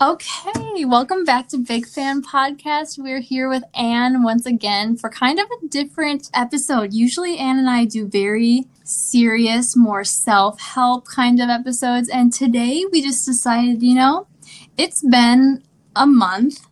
Okay, welcome back to Big Fan Podcast. We're here with Anne once again for kind of a different episode. Usually, Anne and I do very serious, more self help kind of episodes, and today we just decided, you know, it's been a month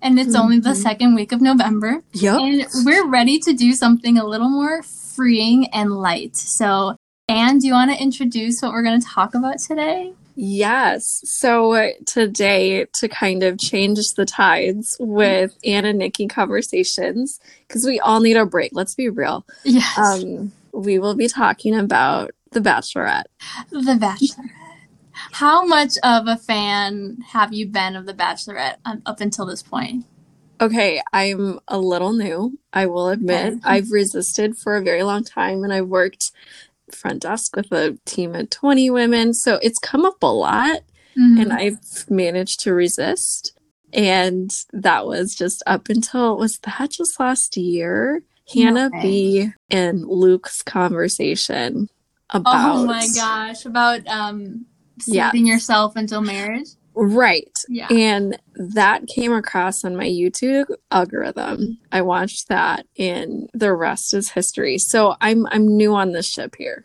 and it's mm-hmm. only the mm-hmm. second week of November. Yep. And we're ready to do something a little more freeing and light. So, Anne, do you want to introduce what we're going to talk about today? Yes. So today, to kind of change the tides with Anne and Nikki conversations, because we all need a break. Let's be real. Yes. Um, we will be talking about The Bachelorette. The Bachelorette. How much of a fan have you been of The Bachelorette up until this point? Okay, I'm a little new. I will admit. I've resisted for a very long time and I've worked front desk with a team of 20 women. So it's come up a lot mm-hmm. and I've managed to resist. And that was just up until, was that just last year? Hannah B and Luke's conversation about. Oh my gosh, about um, saving yeah. yourself until marriage? Right. Yeah. And that came across on my YouTube algorithm. I watched that and the rest is history. So I'm I'm new on this ship here.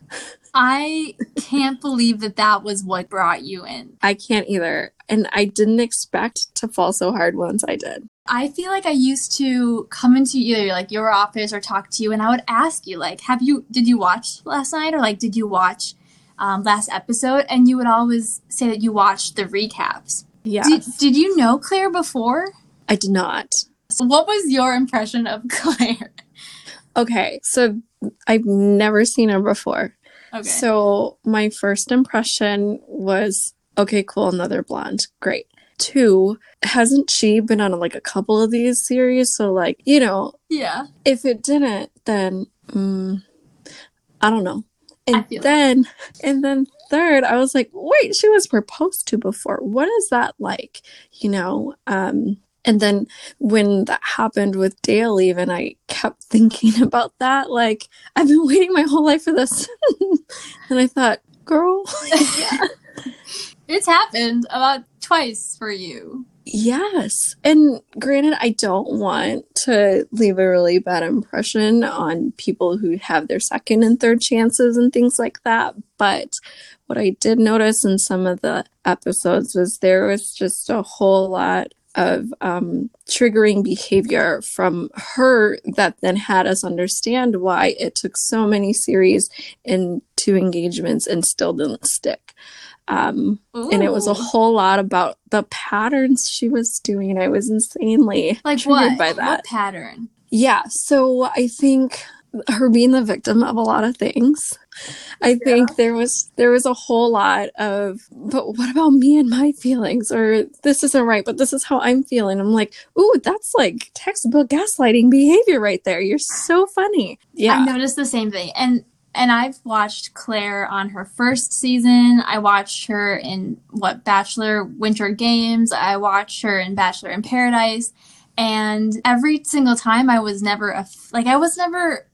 I can't believe that that was what brought you in. I can't either. And I didn't expect to fall so hard once I did. I feel like I used to come into either like your office or talk to you and I would ask you like have you did you watch last night or like did you watch um, last episode, and you would always say that you watched the recaps. Yeah. Did, did you know Clare before? I did not. So what was your impression of Clare? Okay, so I've never seen her before. Okay. So my first impression was okay, cool, another blonde. Great. Two, hasn't she been on like a couple of these series? So, like, you know, yeah. If it didn't, then mm, I don't know. And then, and then third, I was like, wait, she was proposed to before. What is that like? You know, um, and then when that happened with Dale, even I kept thinking about that. Like, I've been waiting my whole life for this. and I thought, girl, yeah. it's happened about twice for you. Yes. And granted, I don't want to leave a really bad impression on people who have their second and third chances and things like that. But what I did notice in some of the episodes was there was just a whole lot of um, triggering behavior from her that then had us understand why it took so many series and two engagements and still didn't stick. Um, and it was a whole lot about the patterns she was doing. I was insanely like triggered what? by that. What pattern? Yeah. So I think her being the victim of a lot of things. I yeah. think there was there was a whole lot of but what about me and my feelings or this isn't right but this is how I'm feeling. I'm like, "Ooh, that's like textbook gaslighting behavior right there. You're so funny." Yeah. I noticed the same thing. And and I've watched Clare on her first season. I watched her in what Bachelor Winter Games. I watched her in Bachelor in Paradise. And every single time I was never a, like, I was never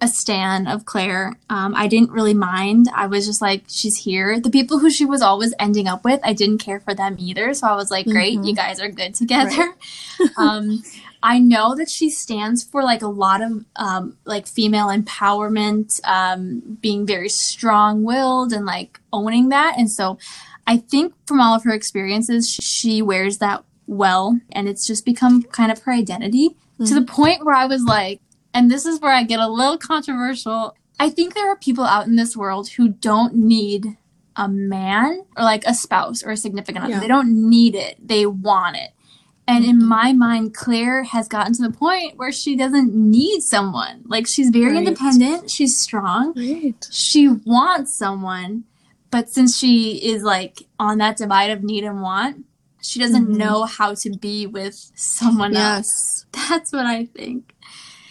a stan of Clare. Um, I didn't really mind. I was just like, she's here. The people who she was always ending up with, I didn't care for them either. So I was like, great, mm-hmm. you guys are good together. Right. um, I know that she stands for like a lot of um, like female empowerment, um, being very strong willed and like owning that. And so I think from all of her experiences, she wears that well. And it's just become kind of her identity mm-hmm. to the mm-hmm. point where I was like, and this is where I get a little controversial. I think there are people out in this world who don't need a man or like a spouse or a significant other. Yeah. They don't need it. They want it. And in mm-hmm. my mind, Clare has gotten to the point where she doesn't need someone. Like she's very right. independent, she's strong. Right. She wants someone, but since she is like on that divide of need and want, she doesn't mm-hmm. know how to be with someone yes. else. That's what I think.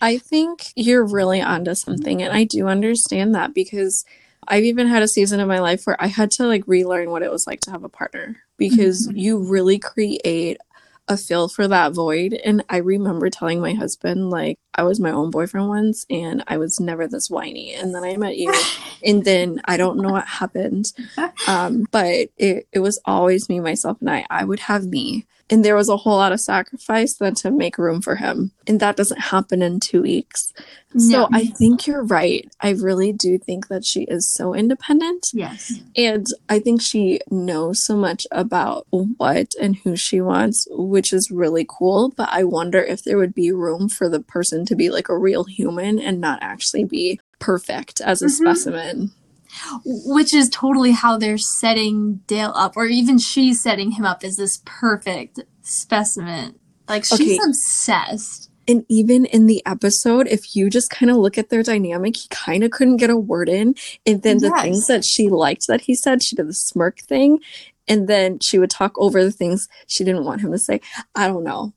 I think you're really onto something and I do understand that because I've even had a season of my life where I had to like relearn what it was like to have a partner because mm-hmm. you really create a feel for that void. And I remember telling my husband, like, I was my own boyfriend once and I was never this whiny. And then I met you and then I don't know what happened. Um, but it, it was always me, myself, and I. I would have me. And there was a whole lot of sacrifice then to make room for him. And that doesn't happen in two weeks. So. I think you're right. I really do think that she is so independent. Yes. And I think she knows so much about what and who she wants, which is really cool. But I wonder if there would be room for the person to be like a real human and not actually be perfect as a Mhm. specimen. Which is totally how they're setting Dale up, or even she's setting him up as this perfect specimen. Like she's Okay. obsessed. And even in the episode, if you just kind of look at their dynamic, he kind of couldn't get a word in. And then the Yes. things that she liked that he said, she did the smirk thing. And then she would talk over the things she didn't want him to say. I don't know.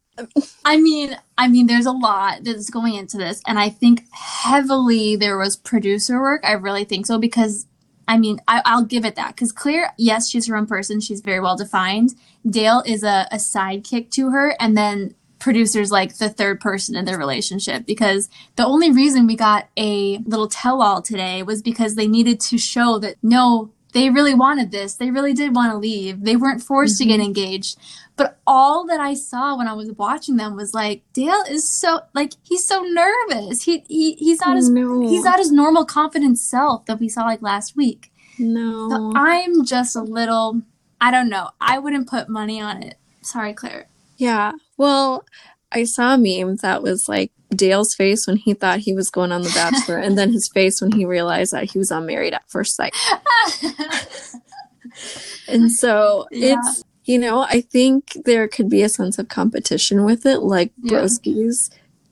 I mean, I mean, there's a lot that's going into this, and I think heavily there was producer work. I really think so because, I mean, I, I'll give it that because Clare, yes, she's her own person. She's very well defined. Dale is a, a sidekick to her, and then producers like the third person in their relationship because the only reason we got a little tell-all today was because they needed to show that no they really wanted this they really did want to leave they weren't forced to get mm-hmm. engaged but all that I saw when I was watching them was like Dale is so like he's so nervous. He, he he's not his no, he's not his normal confident self that we saw like last week. So no. I'm just a little I don't know. I wouldn't put money on it. Sorry, Clare. Yeah. Well, I saw a meme that was like Dale's face when he thought he was going on The Bachelor, and then his face when he realized that he was on Married at First Sight. And so Yeah. it's, you know, I think there could be a sense of competition with it, like Yeah. Broski's.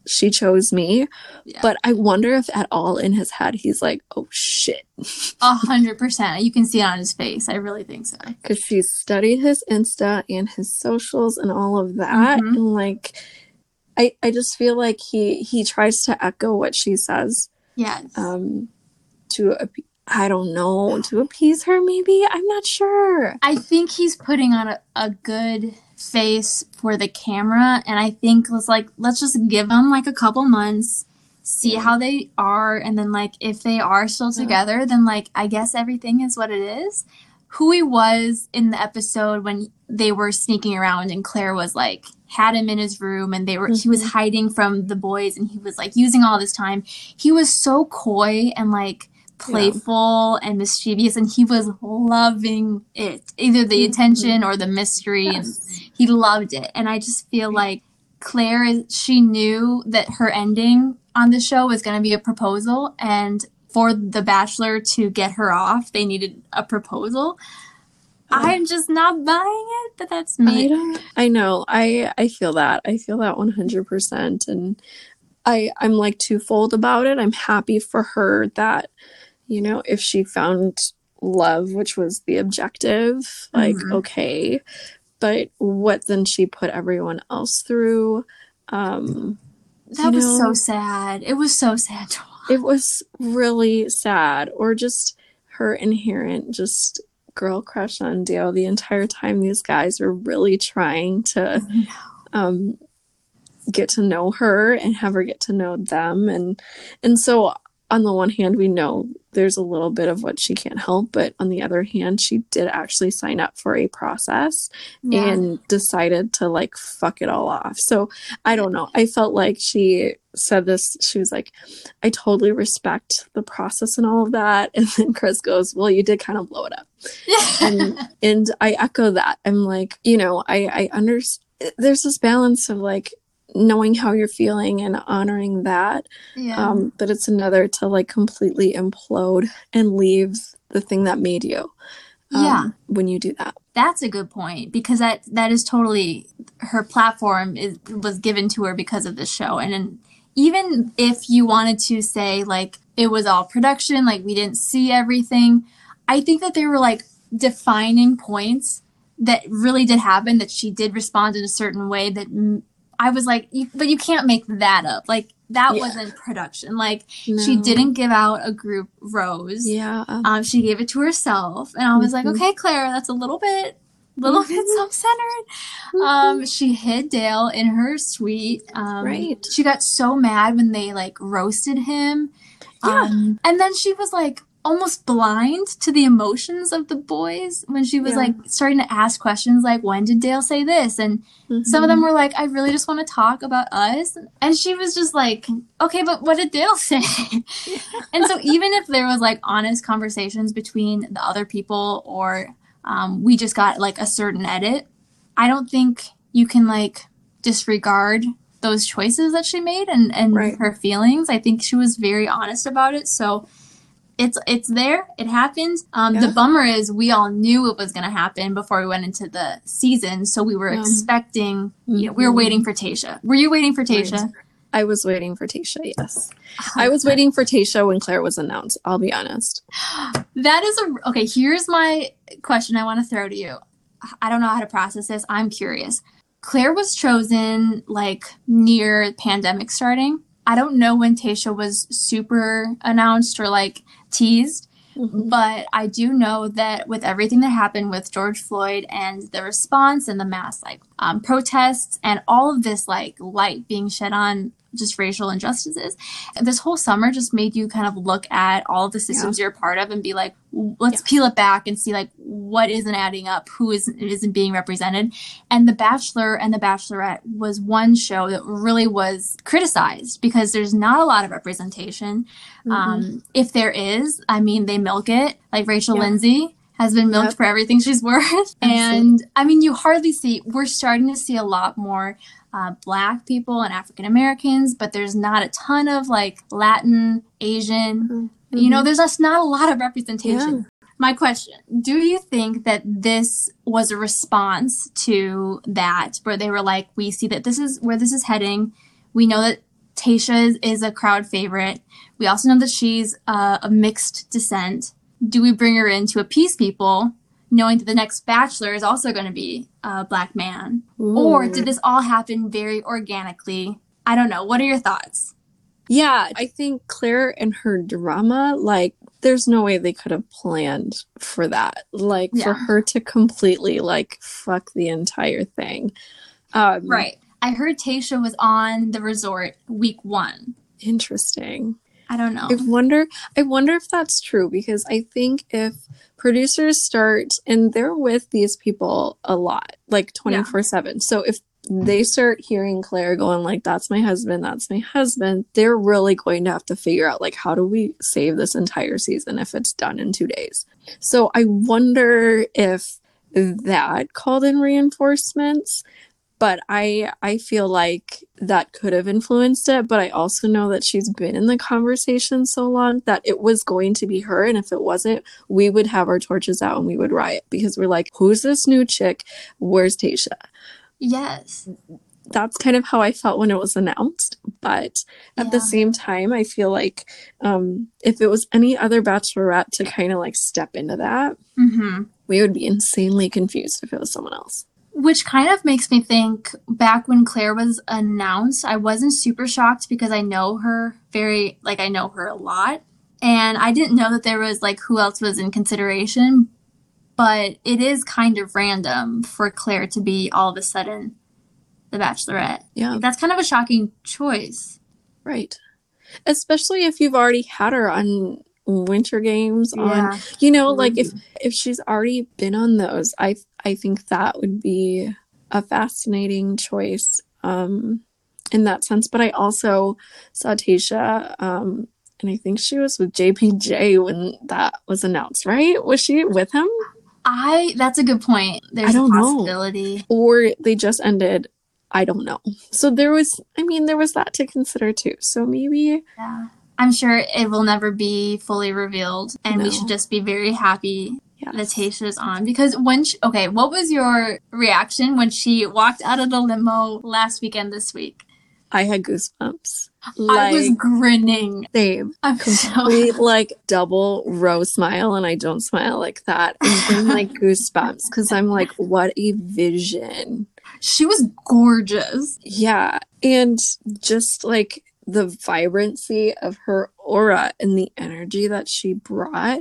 She chose me, Yeah. but I wonder if at all in his head he's like, "Oh shit," A hundred percent. You can see it on his face. I really think so. because she studied his Insta and his socials and all of that, Mhm. and like, I I just feel like he he tries to echo what she says, Yes. um, to I don't know to appease her. Maybe I'm not sure. I think he's putting on a, a good face for the camera, and I think let's like let's just give them like a couple months, see how they are, and then like if they are still Yeah. together, then like I guess everything is what it is. Who he was in the episode when they were sneaking around and Clare was like had him in his room and they were he was Mhm. hiding from the boys and he was like using all this time. He was so coy and like playful and mischievous and he was loving it either the Mhm. attention or the mystery and he loved it and i just feel like clare is she knew that her ending on the show was going to be a proposal and for the bachelor to get her off they needed a proposal. I'm just not buying it but that's me don't. I know. I I feel that. I feel that one hundred percent, and I I'm like twofold about it. I'm happy for her that you know if she found love, which was the objective, like Mhm. okay, but what then she put everyone else through. Um, that was know, so sad it was so sad to watch. it was really sad, or just her inherent just girl crush on Dale the entire time. These guys were really trying to um, get to know her and have her get to know them and and so on the one hand we know there's a little bit of what she can't help but on the other hand she did actually sign up for a process Yeah. and decided to like fuck it all off so i don't know i felt like she said this she was like i totally respect the process and all of that and then chris goes well you did kind of blow it up and and I echo that. I'm like, you know, I I understand. There's this balance of like knowing how you're feeling and honoring that, yeah. um, but it's another to like completely implode and leave the thing that made you. um, Yeah. when you do that. That's a good point because that that is totally her platform is was given to her because of the show and then even if you wanted to say like it was all production like we didn't see everything I think that there were like defining points that really did happen that she did respond in a certain way that I was like you, but you can't make that up like that Yeah. wasn't production like she didn't give out a group rose Yeah. um, she gave it to herself, and I was like, Mhm. "Okay, Clare, that's a little bit, little bit Mhm. self-centered." um, she hid Dale in her suite. Um, Right. She got so mad when they like roasted him. Yeah. Um, and then she was like almost blind to the emotions of the boys when she was Yeah. like starting to ask questions like, when did Dale say this? And some of them were like, I really just want to talk about us. And she was just like, okay, but what did Dale say? and so even if there was like honest conversations between the other people or um, we just got like a certain edit, I don't think you can like disregard those choices that she made and, and Right. her feelings. I think she was very honest about it. So it's it's there. It happened. Um, The bummer is we all knew it was going to happen before we went into the season, so we were Yeah. expecting. You know, we were Mhm. waiting for Tayshia. Were you waiting for Tayshia? I was waiting for Tayshia, yes. I was waiting for Tayshia when Clare was announced, I'll be honest. That is a okay. Here's my question. I want to throw to you. I don't know how to process this. I'm curious. Clare was chosen like near pandemic starting. I don't know when Tayshia was super announced or like teased. But I do know that with everything that happened with George Floyd and the response and the mass like um, protests and all of this like light being shed on just racial injustices, this whole summer just made you kind of look at all the systems you're a part of and be like, let's Yes. peel it back and see like what isn't adding up, who isn't isn't being represented. And The Bachelor and The Bachelorette was one show that really was criticized because there's not a lot of representation. Mm-hmm. Um, if there is, I mean, they milk it. Like Rachel Yeah. Lindsay has been milked Yep. for everything she's worth. And I mean, you hardly see, we're starting to see a lot more uh, Black people and African Americans, but there's not a ton of like Latin, Asian. You know, there's just not a lot of representation. My question Do you think that this was a response to that, where they were like, we see that this is where this is heading? We know that Tayshia is, is a crowd favorite. We also know that she's uh, a mixed descent. Do we bring her in to appease people, knowing that the next bachelor is also going to be a black man? Or did this all happen very organically? I don't know. What are your thoughts? Yeah, I think Clare and her drama, like, there's no way they could have planned for that. Like, for her to completely, like, fuck the entire thing. Um, Right. I heard Tayshia was on the resort week one. Interesting. I don't know. I wonder I wonder if that's true because I think if producers start and they're with these people a lot, like 24/7. So if hmm. they start hearing Clare going like that's my husband, that's my husband, they're really going to have to figure out like how do we save this entire season if it's done in 2 days. So I wonder if that called in reinforcements but I I feel like that could have influenced it. But I also know that she's been in the conversation so long that it was going to be her, and if it wasn't, we would have our torches out and we would riot because we're like, who's this new chick? Where's Tayshia? yes. That's kind of how I felt when it was announced. But at the same time, I feel like um, if it was any other bachelorette to kind of like step into that, hmm we would be insanely confused if it was someone else. Which kind of makes me think back when Clare was announced, I wasn't super shocked because I know her very, like, I know her a lot. And I didn't know that there was, like, who else was in consideration. But it is kind of random for Clare to be all of a sudden the bachelorette. Yeah. That's kind of a shocking choice. Right. Especially if you've already had her on winter games on Yeah. you know like if mm-hmm. if she's already been on those I I think that would be a fascinating choice um in that sense but I also saw Tayshia um and I think she was with JPJ when that was announced right was she with him I, that's a good point. There's I don't a know. possibility. or they just ended I don't know so there was I mean there was that to consider too so maybe Yeah. I'm sure it will never be fully revealed, and we should just be very happy yeah that Tayshia's on. Because when, she, okay, what was your reaction when she walked out of the limo last weekend this week? I had goosebumps I was grinning. same I'm so like double row smile and I don't smile like that and then like goosebumps because I'm like what a vision She was gorgeous. yeah and just like the vibrancy of her aura and the energy that she brought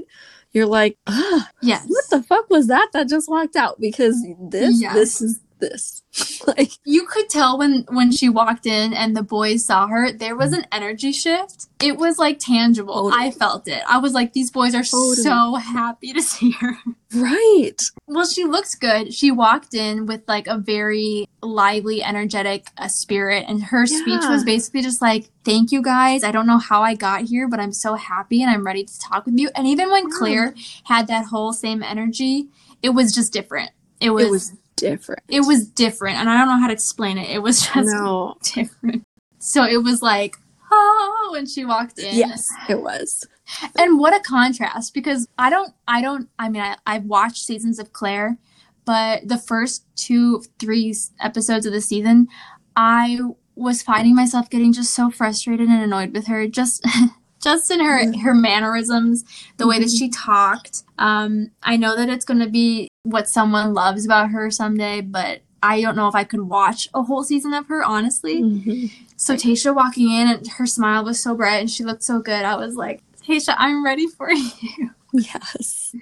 you're like ah Yes. what the fuck was that that just walked out because this Yes. this is this? like you could tell when when she walked in and the boys saw her, there was an energy shift. It was like tangible. Totally. I felt it. I was like, these boys are Totally. so happy to see her. right. Well, she looked good. She walked in with like a very lively, energetic uh, spirit, and her speech was basically just like, "Thank you guys. I don't know how I got here, but I'm so happy and I'm ready to talk with you." And even when Yeah. Clare had that whole same energy, it was just different. It was it was different. it was different, and I don't know how to explain it. It was just no. different. So it was like, oh, when she walked in. Yes, it was. And what a contrast because I don't, I don't, I mean, I, I've watched seasons of Clare, but the first two, three episodes of the season, I was finding myself getting just so frustrated and annoyed with her. Just, just in her, her mannerisms, the way that she talked. Um, I know that it's going to be what someone loves about her someday, but I don't know if I could watch a whole season of her, honestly. Mhm. So Tayshia walking in and her smile was so bright and she looked so good. I was like, Tayshia, I'm ready for you. Yes.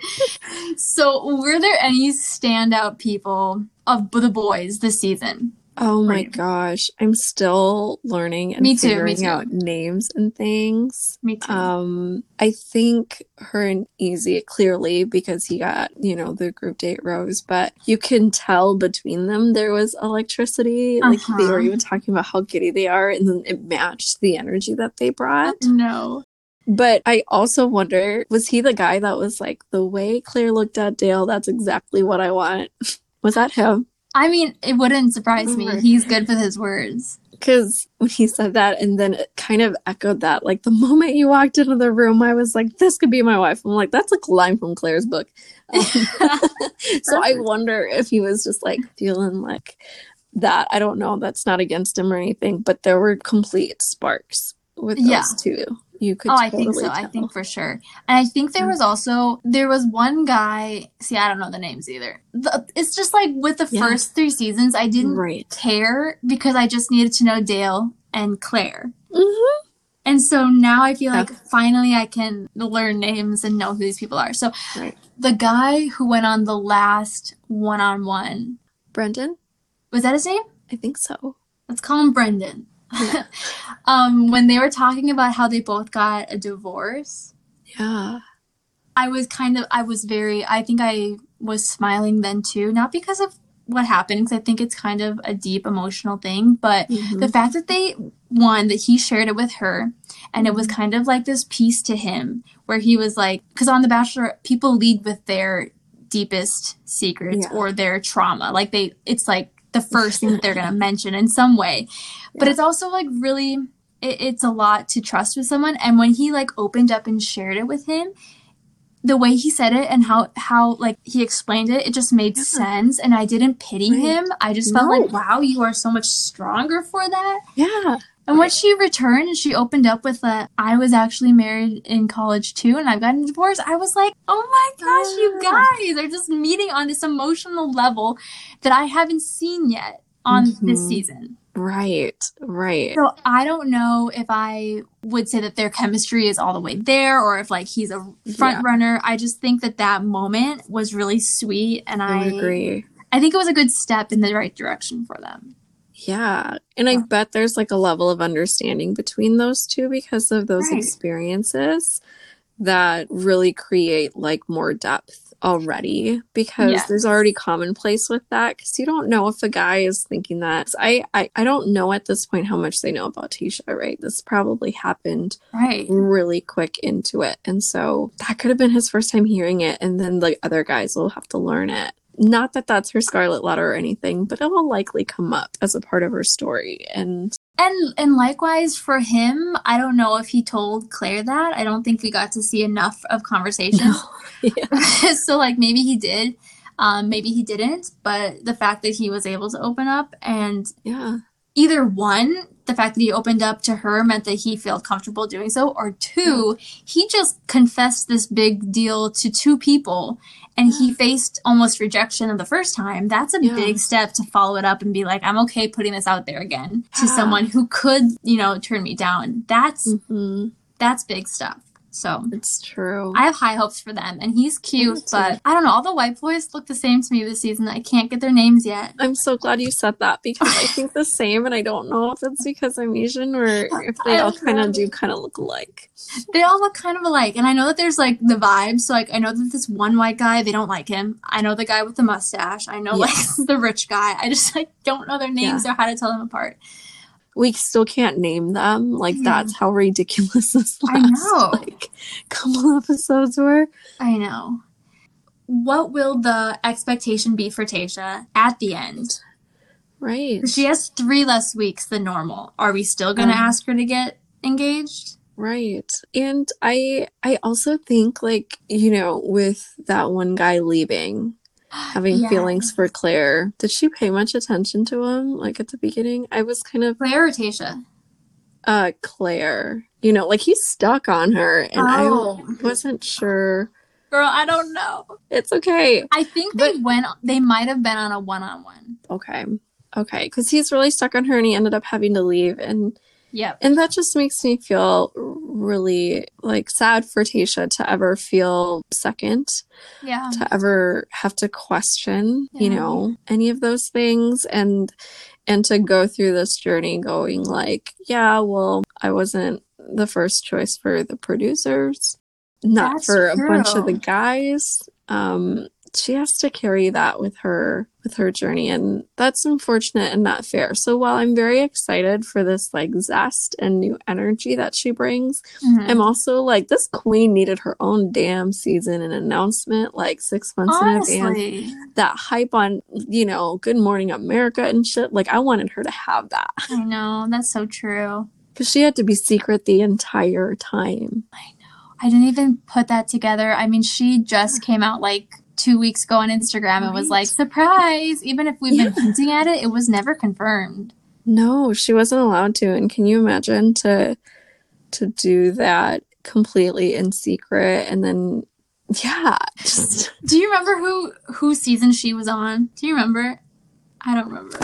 So were there any standout people of the boys this season? Oh my gosh. I'm still learning and Me too, me figuring too. out names and things. Me too. Um, I think her and Eazy clearly because he got, you know, the group date rose, but you can tell between them there was electricity. Like they were Uh-huh. even talking about how giddy they are and then it matched the energy that they brought. no. But I also wonder, was he the guy that was like, the way Clare looked at Dale, that's exactly what I want? Was that him? I mean, it wouldn't surprise me. He's good with his words. Because when he said that, and then it kind of echoed that, like the moment you walked into the room, I was like, this could be my wife. I'm like, that's a line from Clare's book. Um, so I wonder if he was just like feeling like that. I don't know. That's not against him or anything, but there were complete sparks with those Yeah. two. You could oh, totally I think so. I think for sure. And I think there Mm. was also there was one guy. See, I don't know the names either. The, it's just like with the Yeah. first three seasons, I didn't Right. care because I just needed to know Dale and Clare. Mhm. And so now I feel like finally I can learn names and know who these people are. So Right. the guy who went on the last one on one, Brendan? was that his name? I think so. Let's call him Brendan. Um, when they were talking about how they both got a divorce, Yeah. I was kind of, I was very, I think I was smiling then too, not because of what happened, because I think it's kind of a deep emotional thing, but Mhm. the fact that they, one, that he shared it with her, and it was Mm-hmm. kind of like this piece to him where he was like, because on The Bachelor, people lead with their deepest secrets Yeah. or their trauma. Like they, it's like the first thing that they're going to mention in some way. But Yeah. it's also like really, it, it's a lot to trust with someone. And when he like opened up and shared it with him, the way he said it and how how like he explained it, it just made Yeah. sense. And I didn't pity Right. him. I just felt No. like, wow, you are so much stronger for that. Yeah. And when she returned and she opened up with that, I was actually married in college too, and I've gotten divorced. I was like, oh my gosh, you Ah. guys are just meeting on this emotional level that I haven't seen yet on this Mhm. season. Right. Right. So I don't know if I would say that their chemistry is all the way there, or if like he's a front Yeah. runner. I just think that that moment was really sweet, and I I agree. I think it was a good step in the right direction for them. Yeah. And I bet there's like a level of understanding between those two because of those Right. experiences that really create like more depth already because Yes. there's already commonplace with that because you don't know if a guy is thinking that I, I i don't know at this point how much they know about tayshia right this probably happened Right. really quick into it and so that could have been his first time hearing it and then the other guys will have to learn it not that that's her scarlet letter or anything but it will likely come up as a part of her story and And and likewise for him, I don't know if he told Clare that. I don't think we got to see enough of conversation. yeah so like maybe he did, um, maybe he didn't. But the fact that he was able to open up and yeah either one, the fact that he opened up to her meant that he felt comfortable doing so, or two, he just confessed this big deal to two people and he faced almost rejection the first time. That's a Yeah. big step to follow it up and be like, I'm okay putting this out there again to Yeah. someone who could, you know, turn me down. That's hmm that's big stuff. So It's true. I have high hopes for them, and he's cute, but I don't know. All the white boys look the same to me this season. I can't get their names yet. I'm so glad you said that because I think the same, and I don't know if it's because I'm Asian or if they I all kind of do kind of look alike. They all look kind of alike, and I know that there's like the vibes. So like, I know that this one white guy, they don't like him. I know the guy with the mustache. I know Yes. like the rich guy. I just like don't know their names or how to tell them apart. We still can't name them. Like Yeah. that's how ridiculous this I last know. like couple episodes were. I know. What will the expectation be for Tayshia at the end? Right. She has three less weeks than normal. Are we still going to Um, ask her to get engaged? Right. And I I also think like, you know, with that one guy leaving, having Yeah. feelings for Clare, did she pay much attention to him like at the beginning? I was kind of Clare or Tayshia? uh Clare. You know, like he's stuck on her and Oh. I wasn't sure. Girl, I don't know. It's okay. I think they went. They might have been on a one-on-one. Okay. Okay, cuz he's really stuck on her and he ended up having to leave and Yep. and that just makes me feel really like sad for Tayshia to ever feel second. Yeah. to ever have to question you know any of those things and and to go through this journey going like yeah well i wasn't the first choice for the producers not That's for a bunch of the guys um she has to carry that with her with her journey and that's unfortunate and not fair so while i'm very excited for this like zest and new energy that she brings Mhm. I'm also like, this queen needed her own damn season and announcement like six months in advance. That hype on, you know, Good Morning America and shit. Like, I wanted her to have that I know that's so true. because she had to be secret the entire time. I know i didn't even put that together. I mean, she just came out like two weeks ago on Instagram and was like, surprise! Even if we've been hinting at it, it was never confirmed. No, she wasn't allowed to. And can you imagine to to do that completely in secret and then, yeah, just Do you remember who who season she was on? Do you remember? I don't remember.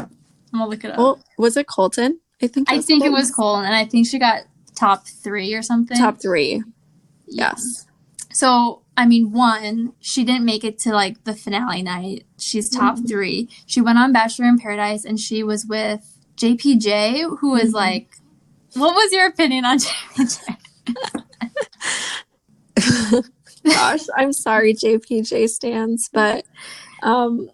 I'm gonna look it up. well, was it Colton? I think. I think it was Colton, and I think she got top three or something. top three. Yes. So, I mean, one, she didn't make it to like the finale night. She's top Mhm. three. She went on Bachelor in Paradise and she was with JPJ, who is Mhm. like, what was your opinion on JPJ? Gosh, I'm sorry, JPJ stands, but um,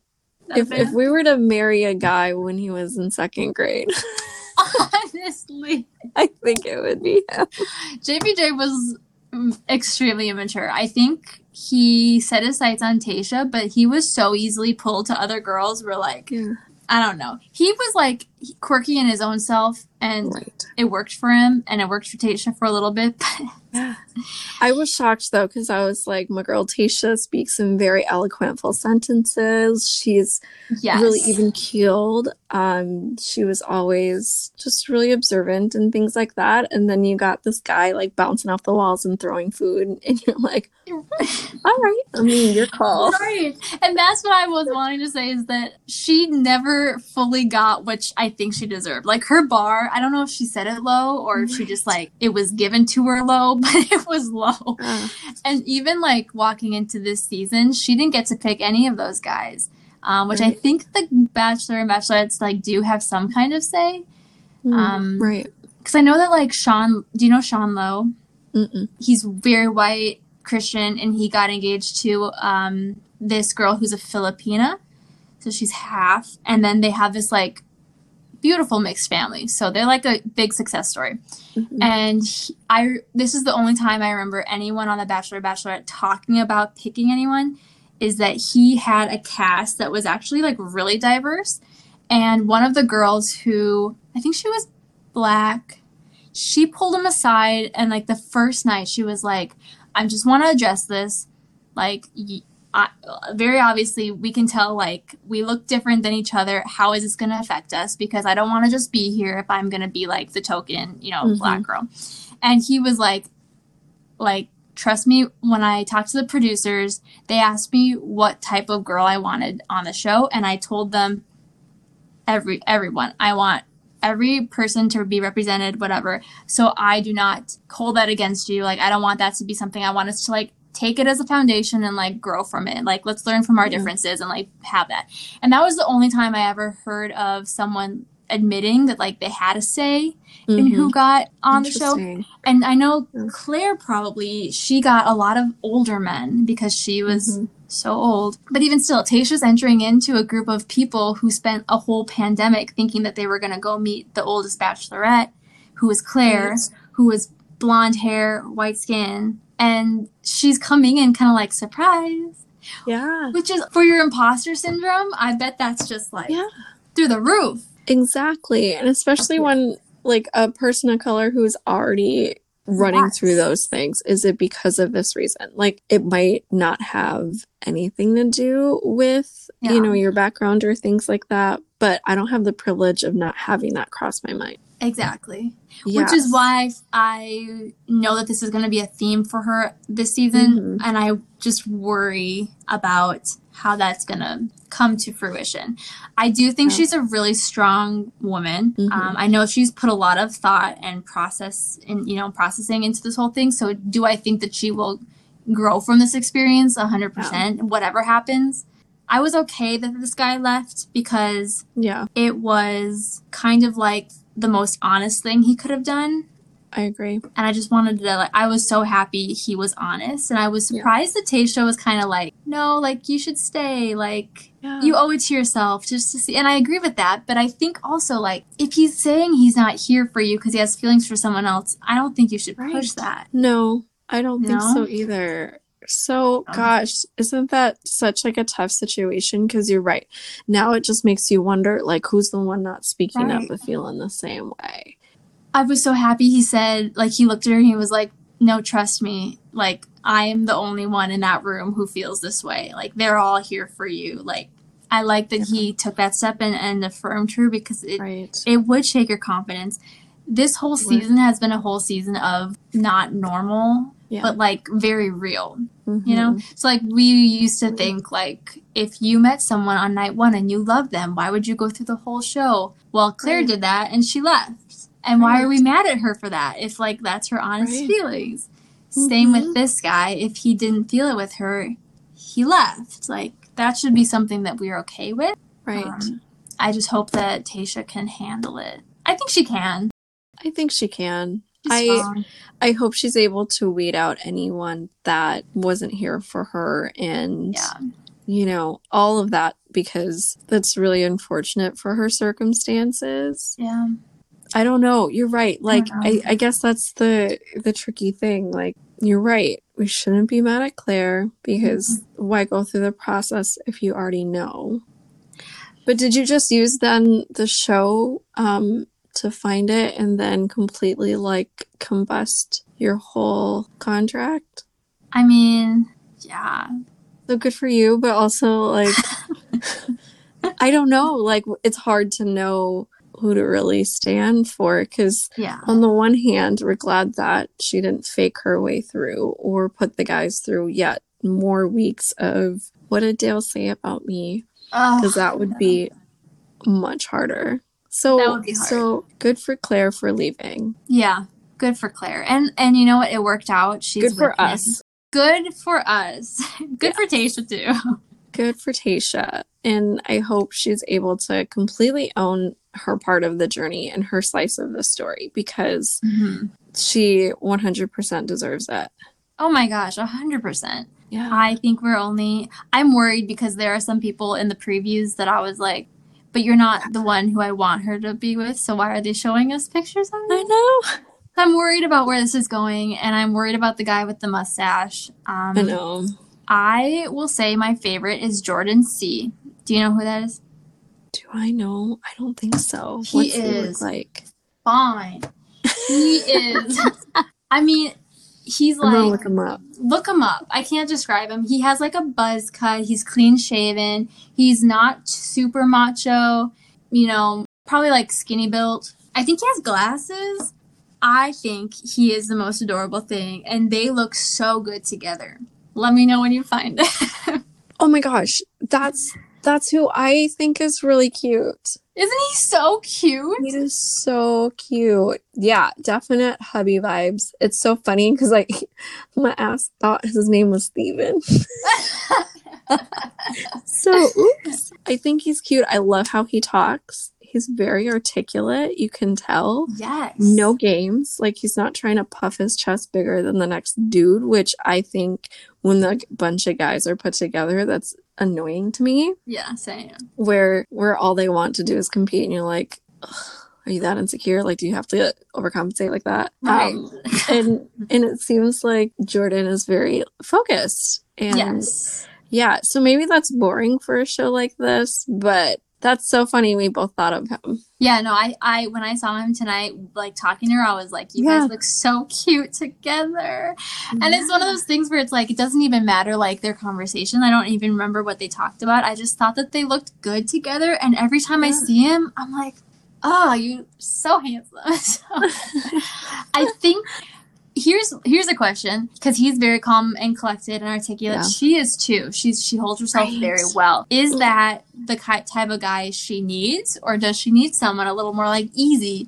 if if we were to marry a guy when he was in second grade, Honestly, I think it would be him. JPJ was extremely immature. I think he set his sights on Tayshia, but he was so easily pulled to other girls. We're like, Yeah, I don't know. He was like quirky in his own self, and right. it worked for him, and it worked for Tayshia for a little bit. But I was shocked though because I was like, my girl Tayshia speaks in very eloquent full sentences. She's yes, really even keeled. Um, she was always just really observant and things like that. And then you got this guy like bouncing off the walls and throwing food, and you're like, all right, I mean, your call. Right. And that's what I was wanting to say is that she never fully got which I think she deserved. Like her bar, I don't know if she said it low or if she just like it was given to her low, but it was low. Uh, And even like walking into this season, she didn't get to pick any of those guys. Um, which I think the Bachelor and Bachelorettes like do have some kind of say. Um, right. Because I know that like Sean, do you know Sean Lowe? Mm-mm. he's very white Christian and he got engaged to um, this girl who's a Filipina. So she's half. And then they have this like beautiful mixed family. So they're like a big success story. Mhm. And he, I this is the only time I remember anyone on the Bachelor or Bachelorette talking about picking anyone is that he had a cast that was actually like really diverse. And one of the girls who I think she was black, she pulled him aside and like the first night she was like, I just want to address this. Like, y I very obviously we can tell like we look different than each other. How is this going to affect us? Because I don't want to just be here if I'm going to be like the token, you know, Mhm. black girl. And he was like, like trust me when I talked to the producers, they asked me what type of girl I wanted on the show, and I told them every everyone I want every person to be represented, whatever. So I do not hold that against you. Like I don't want that to be something I want us to like take it as a foundation and like grow from it. Like let's learn from our differences and like have that. And that was the only time I ever heard of someone admitting that like they had a say in who got on the show. And I know Clare probably she got a lot of older men because she was Mhm. so old. But even still, Tayshia's entering into a group of people who spent a whole pandemic thinking that they were going to go meet the oldest bachelorette, who was Clare, Right. who was blonde hair, white skin, and she's coming in kind of like surprise, Yeah. which is for your imposter syndrome. I bet that's just like Yeah. through the roof. Exactly. And especially when like a person of color who's already running Yes. through those things, is it because of this reason? Like it might not have anything to do with, Yeah. you know, your background or things like that, but I don't have the privilege of not having that cross my mind. Exactly. Which is why I know that this is going to be a theme for her this season. Mhm. And I just worry about how that's going to come to fruition. I do think Yeah. she's a really strong woman. Mhm. Um, I know she's put a lot of thought and process and, you know, processing into this whole thing. So do I think that she will grow from this experience 100%, whatever happens? I was okay that this guy left because Yeah, it was kind of like the most honest thing he could have done I agree. and i just wanted to like i was so happy he was honest and i was Yeah. surprised that tayshia was kind of like no like you should stay like Yeah. you owe it to yourself just to see and i agree with that but i think also like if he's saying he's not here for you because he has feelings for someone else i don't think you should push that No, I don't think No? so either. So, Um, gosh, isn't that such like a tough situation? Because you're right. Now it just makes you wonder, like, who's the one not speaking up Right. but feeling the same way? I was so happy he said, like, he looked at her and he was like, no, trust me. Like, I am the only one in that room who feels this way. Like, they're all here for you. Like, I like that he took that step and, and affirmed her because it, Right. it would shake your confidence. This whole season has been a whole season of not normal, Yeah. but like very real, Mhm. you know? So, like, we used to think, like, if you met someone on night one and you loved them, why would you go through the whole show? Well, Clare Right. did that and she left. And why are we mad at her for that if, like, that's her honest Right. feelings? Same Mhm. with this guy. If he didn't feel it with her, he left. Like, that should be something that we're okay with. Right. Um, I just hope that Tayshia can handle it. I think she can. I think she can. I strong. I hope she's able to weed out anyone that wasn't here for her and yeah. you know, all of that because that's really unfortunate for her circumstances. Yeah. I don't know. You're right. Like know. I, I guess that's the the tricky thing. Like you're right. We shouldn't be mad at Clare because why go through the process if you already know? But did you just use then the show um to find it and then completely like combust your whole contract? I mean, yeah. So good for you, but also like I don't know, like it's hard to know who to really stand for because Yeah. on the one hand, we're glad that she didn't fake her way through or put the guys through yet more weeks of what did Dale say about me? Oh, because that would be much harder. So, That would be hard. so good for Clare for leaving. yeah. Good for Clare. And and you know what? It worked out. She's Good for with him. us. Good for us. Good Yeah. for Tayshia too. Good for Tayshia. And I hope she's able to completely own her part of the journey and her slice of the story because Mhm. she 100% deserves it. Oh my gosh, a hundred percent. Yeah. I think we're only. I'm worried because there are some people in the previews that I was like, but you're not the one who I want her to be with. So why are they showing us pictures of that? I know. I'm worried about where this is going, and I'm worried about the guy with the mustache. Um, I know. I will say my favorite is Jordan C. Do you know who that is? Do I know? I don't think so. He What's he is. look like? Fine. He is. I mean, he's like look him up. look him up. I can't describe him. He has like a buzz cut. He's clean shaven. He's not super macho. You know, probably like skinny built. I think he has glasses. I think he is the most adorable thing, and they look so good together. Let me know when you find it. Oh my gosh, that's That's who I think is really cute. Isn't he so cute? He is so cute. Yeah, definite hubby vibes. It's so funny because like my ass thought his name was Steven. so oops. I think he's cute. I love how he talks. He's very articulate. You can tell. yes. No games. Like he's not trying to puff his chest bigger than the next dude, which I think when the bunch of guys are put together, that's annoying to me. Yeah, same. Where where all they want to do is compete, and you're like, "Ugh, are you that insecure? Like, do you have to overcompensate like that? Right. Um, and and it seems like Jordan is very focused. And yes. yeah, so maybe that's boring for a show like this, but that's so funny. We both thought of him. Yeah, no, I, I when I saw him tonight, like talking to her, I was like, you Yeah. guys look so cute together. And it's one of those things where it's like it doesn't even matter like their conversation. I don't even remember what they talked about. I just thought that they looked good together. And every time I see him, I'm like, oh, you're so handsome. so, I think here's here's a question because he's very calm and collected and articulate. Yeah. She is too. She's she holds herself Right. very well. Is that the type of guy she needs, or does she need someone a little more like Eazy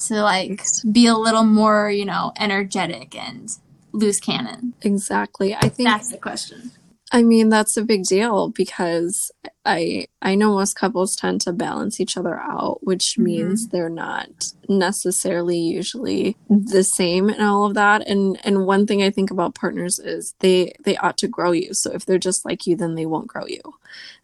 to like be a little more you know energetic and loose cannon? Exactly. I think That's the question. I mean, that's a big deal because I I know most couples tend to balance each other out, which Mhm. means they're not necessarily usually the same and all of that. And and one thing I think about partners is they they ought to grow you. So if they're just like you, then they won't grow you.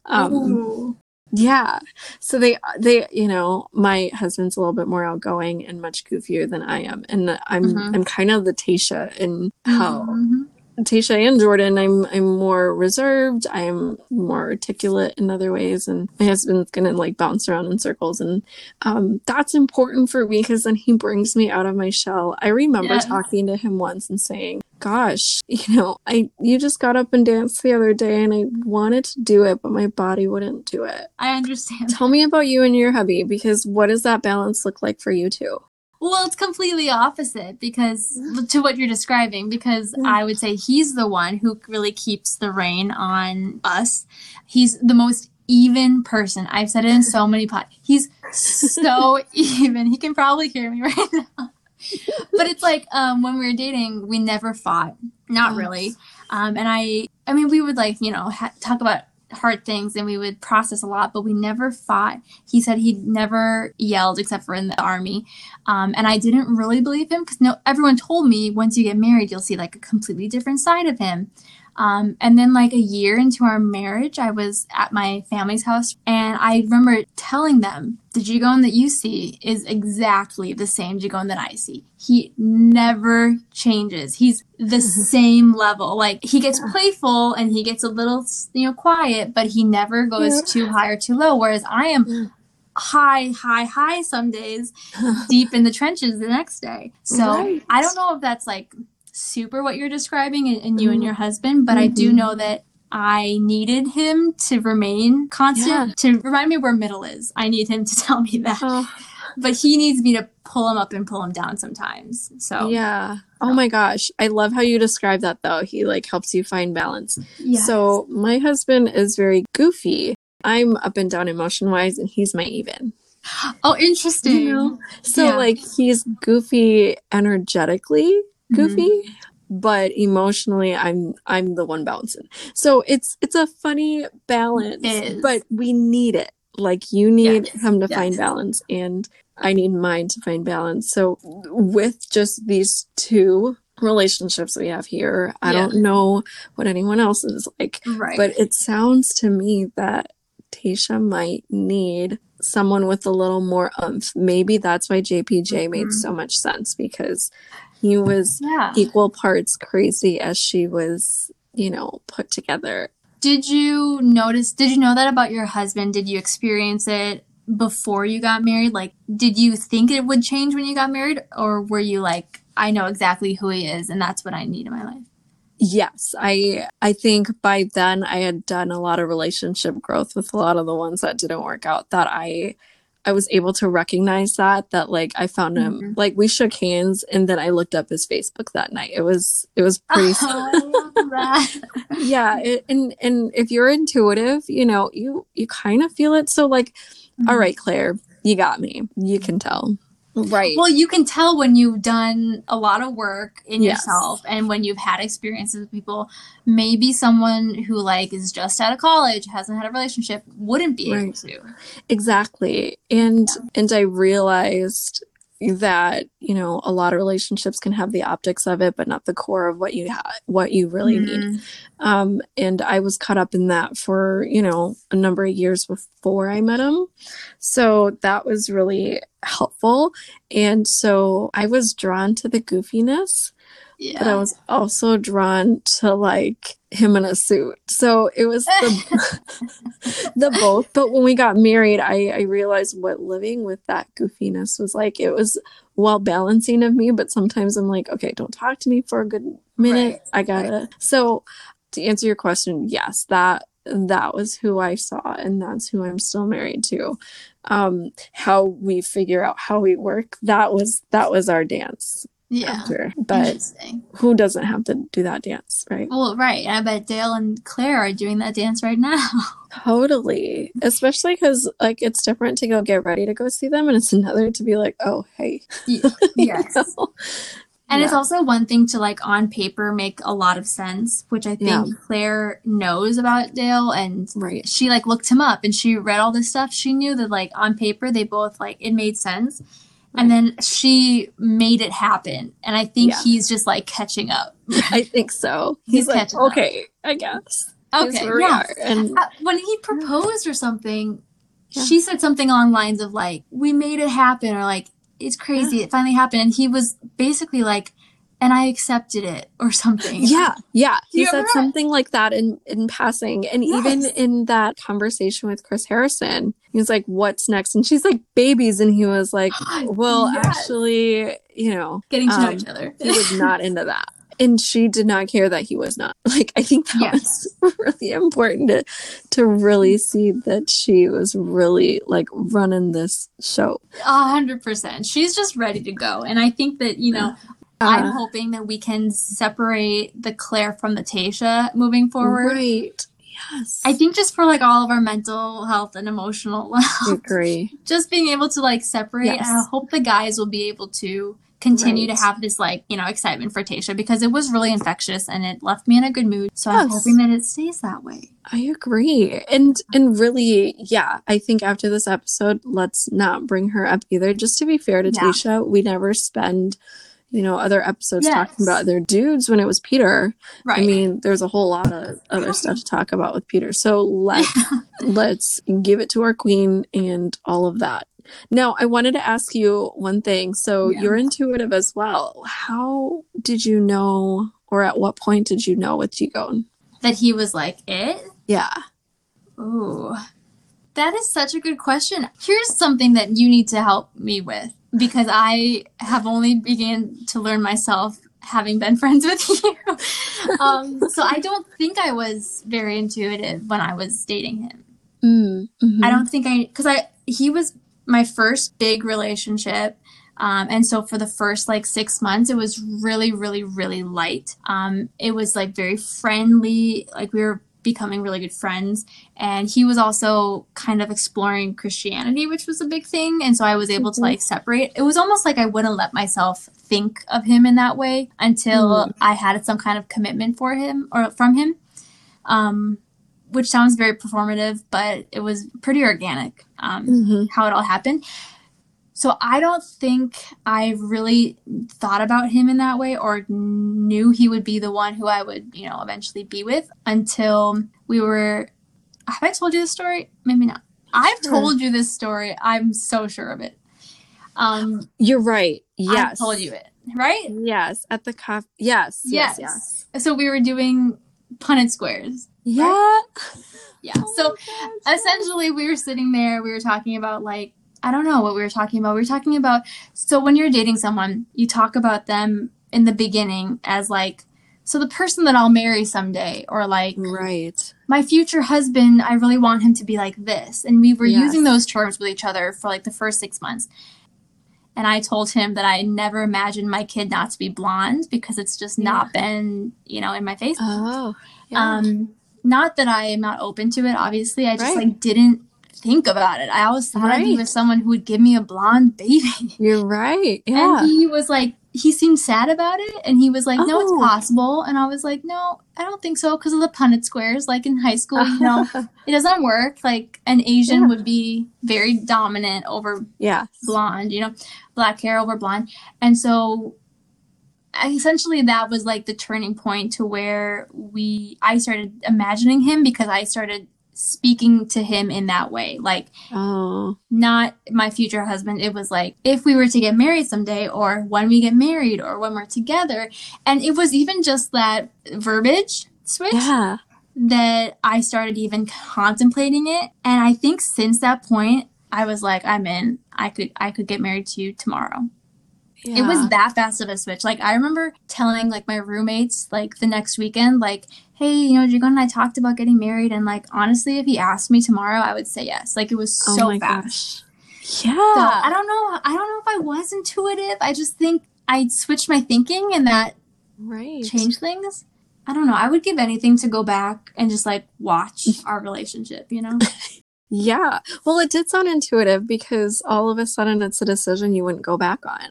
Um, Ooh. yeah. So they they you know, my husband's a little bit more outgoing and much goofier than I am, and I'm Mhm. I'm kind of the Tayshia in how Mhm. Tayshia and Jordan, I'm I'm more reserved. I'm more articulate in other ways, and my husband's gonna like bounce around in circles, and um, that's important for me because then he brings me out of my shell. I remember Yes. talking to him once and saying, "Gosh, you know, I you just got up and danced the other day, and I wanted to do it, but my body wouldn't do it." I understand. Tell me about you and your hubby, because what does that balance look like for you two? Well, it's completely opposite because to what you're describing, because Yeah. I would say he's the one who really keeps the rein on us. He's the most even person. I've said it in so many pod. He's so even. He can probably hear me right now. But it's like um, when we were dating, we never fought. Not really. Um, and I, I mean, we would like you know ha- talk about hard things and we would process a lot, but we never fought. He said he'd never yelled except for in the army. Um, and I didn't really believe him because no, everyone told me once you get married, you'll see like a completely different side of him. Um, and then like a year into our marriage, I was at my family's house and I remember telling them the Jigon that you see is exactly the same Jigon that I see. He never changes. He's the same level. Like he gets playful and he gets a little, you know, quiet, but he never goes Yeah. too high or too low. Whereas I am high, high, high some days, deep in the trenches the next day. So Right. I don't know if that's like super what you're describing and, in you and Mhm. your husband, but I do Mhm. know that I needed him to remain constant, Yeah. to remind me where middle is. I need him to tell me that. Oh, But he needs me to pull him up and pull him down sometimes. So yeah. Oh my gosh. I love how you describe that though. He like helps you find balance. Yes. So my husband is very goofy. I'm up and down emotion wise and he's my even. oh, interesting. You know? So Yeah. like he's goofy energetically Mhm. goofy, but emotionally I'm I'm the one bouncing. So it's it's a funny balance, but we need it. Like you need Yes. him to find balance and I need mine to find balance. So with just these two relationships we have here, I Yeah. don't know what anyone else is like, Right. but it sounds to me that Tayshia might need someone with a little more umph. Maybe that's why JPJ made Mhm. so much sense because he was yeah. equal parts crazy as she was, you know, put together. Did you notice, did you know that about your husband? Did you experience it before you got married? Like, did you think it would change when you got married? Or were you like, I know exactly who he is and that's what I need in my life? Yes, I I think by then I had done a lot of relationship growth with a lot of the ones that didn't work out that I I was able to recognize that that like I found him Mhm. like we shook hands and then I looked up his Facebook that night. It was it was pretty Oh, I love love that. yeah, it, and and if you're intuitive, you know, you you kind of feel it. So like, Mm-hmm. all right, Clare, you got me. You can tell. Right. Well, you can tell when you've done a lot of work in Yes. yourself and when you've had experiences with people. Maybe someone who like is just out of college, hasn't had a relationship, wouldn't be able to. Exactly. And and I realized that, you know, a lot of relationships can have the optics of it, but not the core of what you ha- what you really need. Mhm. Um, and I was caught up in that for, you know, a number of years before I met him. So that was really helpful. And so I was drawn to the goofiness, Yeah. but I was also drawn to like him in a suit. So it was the, the both. But when we got married, I, I realized what living with that goofiness was like. It was well balancing of me, but sometimes I'm like, okay, don't talk to me for a good minute. Right, I gotta. So to answer your question, yes, that that was who I saw, and that's who I'm still married to. Um, how we figure out how we work that was that was our dance yeah. after. But who doesn't have to do that dance, right? Well, right. I bet Dale and Clare are doing that dance right now. Totally. Especially because, like, it's different to go get ready to go see them, and it's another to be like, oh, hey. Y- yes. Know? And it's also one thing to like on paper make a lot of sense, which I think Yeah. Clare knows about Dale and Right. she like looked him up and she read all this stuff. She knew that like on paper they both like it made sense. And then she made it happen. And I think Yeah. he's just like catching up. I think so. He's He's, like, catching up. okay, I guess. Okay. where we Yeah. are. And Uh, when he proposed or something, Yeah. she said something along lines of like, "We made it happen," or like, "It's crazy, it finally happened." And he was basically like, "And I accepted it," or something. yeah, yeah. He said something like that in, in passing. And even in that conversation with Chris Harrison, he was like, what's next? And she's like, babies. And he was like, well, Yes. actually, you know, getting to know um, each other. he was not into that. And she did not care that he was not. Like, I think that Yes. was really important to, to really see that she was really like running this show. A hundred percent. She's just ready to go, and I think that you know. I'm Uh, hoping that we can separate the Clare from the Tayshia moving forward. Right. Yes. I think just for like all of our mental health and emotional I agree. just being able to like separate. Yes. And I hope the guys will be able to continue Right. to have this like you know excitement for Tayshia because it was really infectious and it left me in a good mood. So I'm hoping that it stays that way. I agree. And and really, yeah, I think after this episode, let's not bring her up either. Just to be fair to Yeah. Tayshia, we never spend, you know, other episodes Yes. talking about other dudes when it was Peter. Right. I mean, there's a whole lot of other stuff to talk about with Peter. So let let's give it to our queen and all of that. Now, I wanted to ask you one thing. So Yeah. you're intuitive as well. How did you know, or at what point did you know with G-Gone? that he was like it. Yeah. Ooh. That is such a good question. Here's something that you need to help me with because I have only began to learn myself having been friends with you. um, so I don't think I was very intuitive when I was dating him. Mm, mhm. I don't think I because I he was my first big relationship. Um, and so for the first like six months, it was really, really, really light. Um, it was like very friendly. Like we were becoming really good friends. And he was also kind of exploring Christianity, which was a big thing. And so I was able to Mhm. like separate. It was almost like I wouldn't let myself think of him in that way until Mm. I had some kind of commitment for him or from him. Um, which sounds very performative, but it was pretty organic um, Mhm. how it all happened. So I don't think I really thought about him in that way or knew he would be the one who I would, you know, eventually be with until we were. Have I told you this story? Maybe not. I've Sure. told you this story. I'm so sure of it. Um, You're right. Yes. Yes. told you it, right? Yes. At the coffee. Yes. Yes. Yes. Yes. So we were doing Punnett squares. Yeah. Yeah. So essentially we were sitting there we were talking about like i don't know what we were talking about we were talking about so when you're dating someone you talk about them in the beginning as like so the person that i'll marry someday or like Right. my future husband i really want him to be like this and we were Yes. using those terms with each other for like the first six months And I told him that I never imagined my kid not to be blonde because it's just not been, you know, in my face. Oh. Yeah. Um, not that I am not open to it, obviously. I just Right. like didn't think about it. I always thought I'd be with someone who would give me a blonde baby. You're right. Yeah. And he was like, he seemed sad about it, and he was like, "No, it's Oh. possible." And I was like, "No, I don't think so," because of the Punnett squares. Like in high school, you know, it doesn't work. Like an Asian Yeah. would be very dominant over yeah. blonde, you know, black hair over blonde. And so essentially that was like the turning point to where we I started imagining him because I started speaking to him in that way. Like Oh. not my future husband. It was like if we were to get married someday or when we get married or when we're together. And it was even just that verbiage switch Yeah. that I started even contemplating it. And I think since that point, I was like, I'm in. I could I could get married to you tomorrow. It was that fast of a switch. Like I remember telling like my roommates like the next weekend, like, hey, you know, Jagon and I talked about getting married and like honestly if he asked me tomorrow, I would say yes. Like it was Oh so my fast. gosh. Yeah. So I don't know. I don't know if I was intuitive. I just think I switched my thinking and that right. changed things. I don't know. I would give anything to go back and just like watch our relationship, you know? Yeah. Well, it did sound intuitive because all of a sudden it's a decision you wouldn't go back on.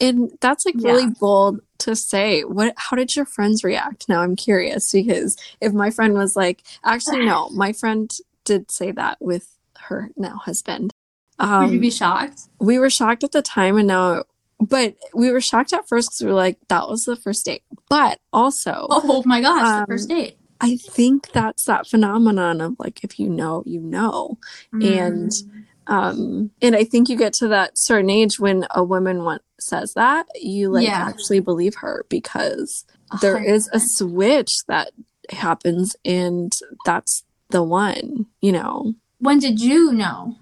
And that's like really bold to say. What how did your friends react? Now I'm curious because if my friend was like, actually no, my friend did say that with her now husband. Would you Um, be shocked? we were shocked at the time and now but we were shocked at first because we were like, that was the first date. But also Oh my gosh, um, the first date. I think that's that phenomenon of like if you know, you know. and- Mm. Um and i think you get to that certain age when a woman want, says that you like Yeah. actually believe her because there is a 100%. switch that happens and that's the one you know When did you know?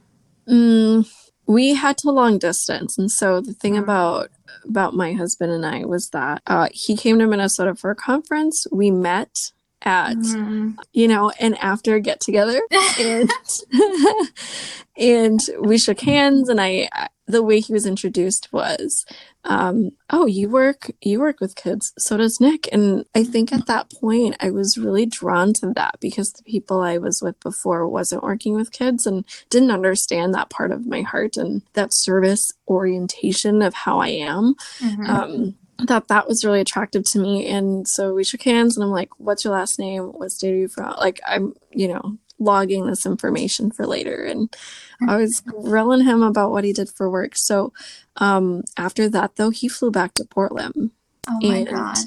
mm, we had to long distance and so the thing Mm. about about my husband and i was that uh, he came to minnesota for a conference we met at Mm. you know and after get together and and we shook hands and i the way he was introduced was um oh you work you work with kids so does nick and i think at that point i was really drawn to that because the people i was with before wasn't working with kids and didn't understand that part of my heart and that service orientation of how i am Mhm. um, that that was really attractive to me. And so we shook hands, and I'm like, "What's your last name? What state are you from?" Like I'm, you know, logging this information for later, and I was grilling him about what he did for work. So um, after that, though, he flew back to Portland, oh my and- gosh.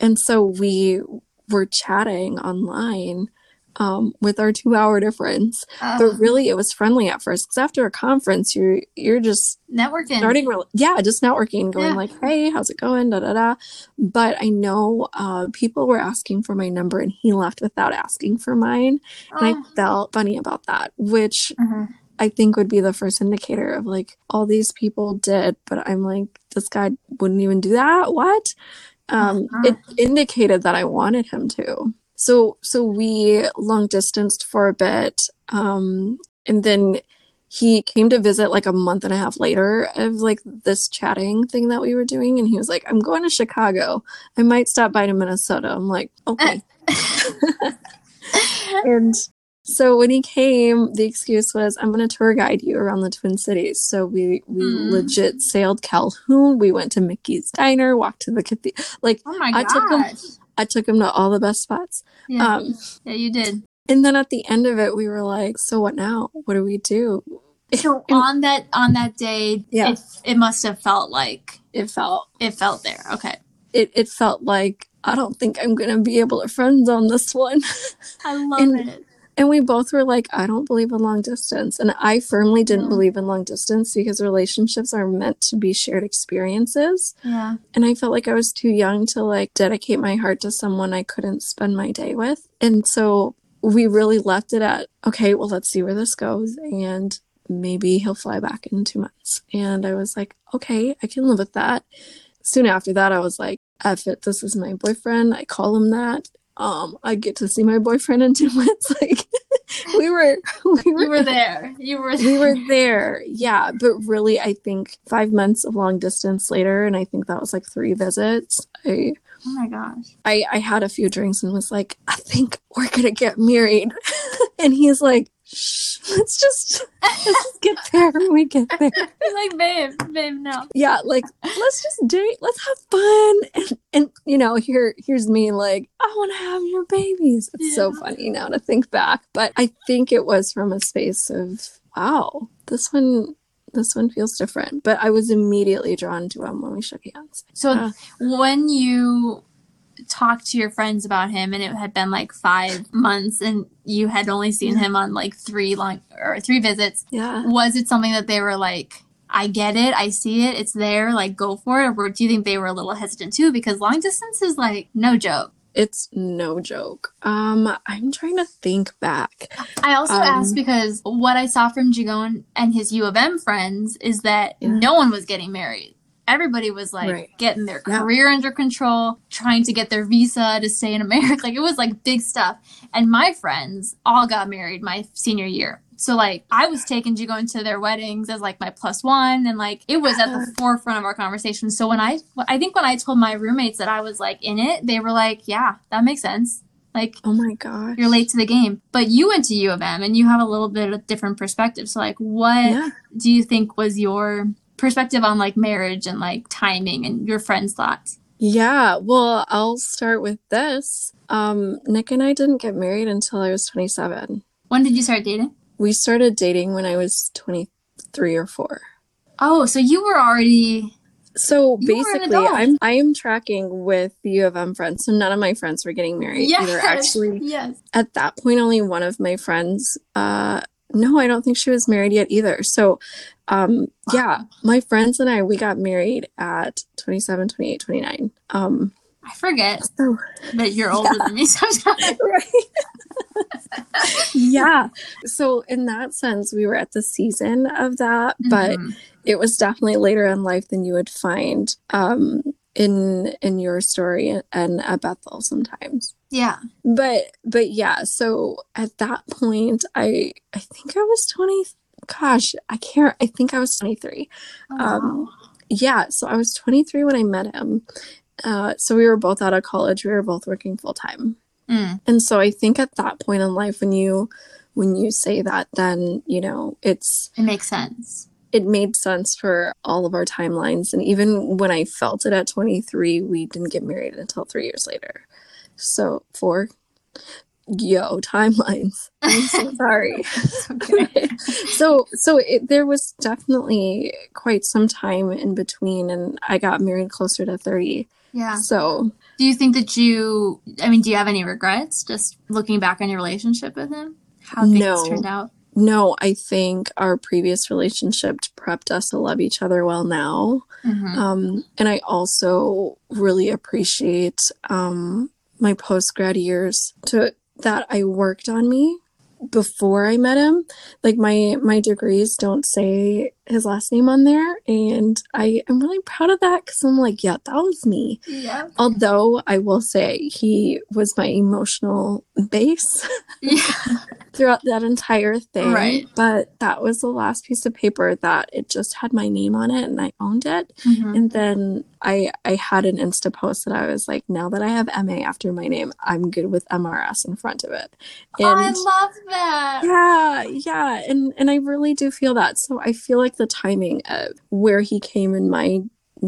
and so we were chatting online. Um, with our two hour difference, Uh, but really it was friendly at first because after a conference, you're you're just networking. starting rel- yeah just networking going Yeah. like hey how's it going da da da but i know uh, people were asking for my number and he left without asking for mine and Oh. i felt funny about that which Mhm. i think would be the first indicator of like all these people did but i'm like this guy wouldn't even do that what um Uh-huh. it indicated that i wanted him to so so we long distanced for a bit um and then he came to visit like a month and a half later of like this chatting thing that we were doing and he was like i'm going to chicago. I might stop by to minnesota. I'm like okay. And so when he came the excuse was i'm going to tour guide you around the twin cities. So we we Mm. legit sailed calhoun. We went to mickey's diner walked to the cathedral like Oh my I took him- gosh. I took him to all the best spots Yeah. um yeah, you did. and then at the end of it we were like so what now what do we do So And on that on that day, Yeah. it, it must have felt like it felt it felt there. Okay. it, it felt like I don't think I'm gonna be able to friend zone this one. I love And- it. And we both were like, I don't believe in long distance. And I firmly didn't Yeah. believe in long distance because relationships are meant to be shared experiences. Yeah. And I felt like I was too young to like dedicate my heart to someone I couldn't spend my day with. And so we really left it at, okay, well, let's see where this goes. And maybe he'll fly back in two months. And I was like, okay, I can live with that. Soon after that, I was like, F it, this is my boyfriend. I call him that. Um, I get to see my boyfriend two months. Like, we were we were, You were there. You were we were there. Yeah, but really I think 5 months of long distance later and I think that was like 3 visits. I Oh my gosh. I, I had a few drinks and was like, I think we're gonna get married. and he's like, let's just let's just get there when we get there. Like, babe, babe, no. Yeah, like let's just date, let's have fun. And, and you know, here here's me like, I wanna have your babies. It's so funny now to think back. But I think it was from a space of, wow, this one this one feels different. But I was immediately drawn to him when we shook hands. So Uh. when you talked to your friends about him and it had been like five months and you had only seen him on like three long or three visits, Yeah. was it something that they were like, I get it, I see it, it's there, like go for it? Or do you think they were a little hesitant too? Because long distance is like no joke. It's no joke. Um, I'm trying to think back. I also Um, asked because what I saw from Jigon and his U of M friends is that Yeah. no one was getting married. Everybody was like Right. getting their Yeah. career under control, trying to get their visa to stay in America. Like it was like big stuff. And my friends all got married my senior year. So like I was taken to Jigon to their weddings as like my plus one and like it was at the forefront of our conversation. So when I I think when I told my roommates that I was like in it, they were like, Yeah, that makes sense. Like Oh my god, you're late to the game. But you went to U of M and you have a little bit of different perspective. So like what Yeah. do you think was your perspective on like marriage and like timing and your friends' thoughts? Yeah. Well, I'll start with this. Um, Nick and I didn't get married until I was 27. When did you start dating? We started dating when I was 23 or 4. Oh, so you were already So You basically. I'm I am tracking with the U of M friends. So none of my friends were getting married yes, either. Actually, yes. at that point, only one of my friends. Uh, no, I don't think she was married yet either. So, um, yeah, my friends and I we got married at 27, 28, 29. Um, I forget so that you're older than me sometimes. right. yeah. So in that sense, we were at the season of that, but Mhm. it was definitely later in life than you would find um, in in your story and at Bethel sometimes. yeah. But but yeah. So at that point, I I think I was twenty. Gosh, I can't. I think I was twenty three. Oh, Um, Yeah. So I was twenty three when I met him. Uh, so we were both out of college. We were both working full time. Mm. And so I think at that point in life when you when you say that then, you know, it's It makes sense. it made sense for all of our timelines and even when I felt it at 23, we didn't get married until 3 years later. So, for yo timelines. I'm so sorry. So so it, there was definitely quite some time in between and I got married closer to 30. yeah. So, Do you think that you I mean, do you have any regrets just looking back on your relationship with him? How things No. turned out? No, I think our previous relationship prepped us to love each other well now. Mhm. Um, and I also really appreciate um, my post grad years to that I worked on me before I met him. Like my my degrees don't say his last name on there, and I am really proud of that because I'm like, yeah, that was me. Yeah. Although I will say he was my emotional base Yeah. throughout that entire thing. Right. But that was the last piece of paper that it just had my name on it and I owned it. Mhm. And then I I had an Insta post that I was like, now that I have MA after my name, I'm good with MRS in front of it. Oh, I love that. yeah, yeah. And and I really do feel that. So I feel like the timing of where he came in my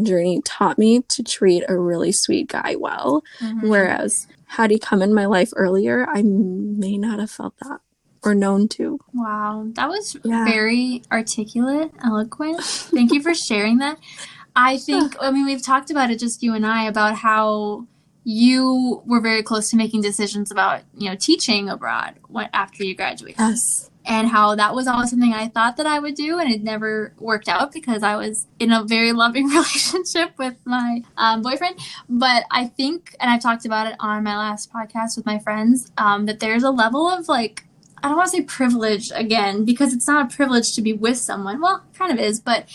journey taught me to treat a really sweet guy well. Mhm. Whereas had he come in my life earlier, I may not have felt that or known to. Wow, that was Yeah. very articulate, eloquent. Thank you for sharing that. I think, I mean, we've talked about it, just you and I, about how you were very close to making decisions about, you know, teaching abroad after you graduated. Yes. And how that was always something I thought that I would do, and it never worked out because I was in a very loving relationship with my um, boyfriend. But I think, and I've talked about it on my last podcast with my friends, um, that there's a level of like, I don't want to say privilege again because it's not a privilege to be with someone. Well, kind of is, but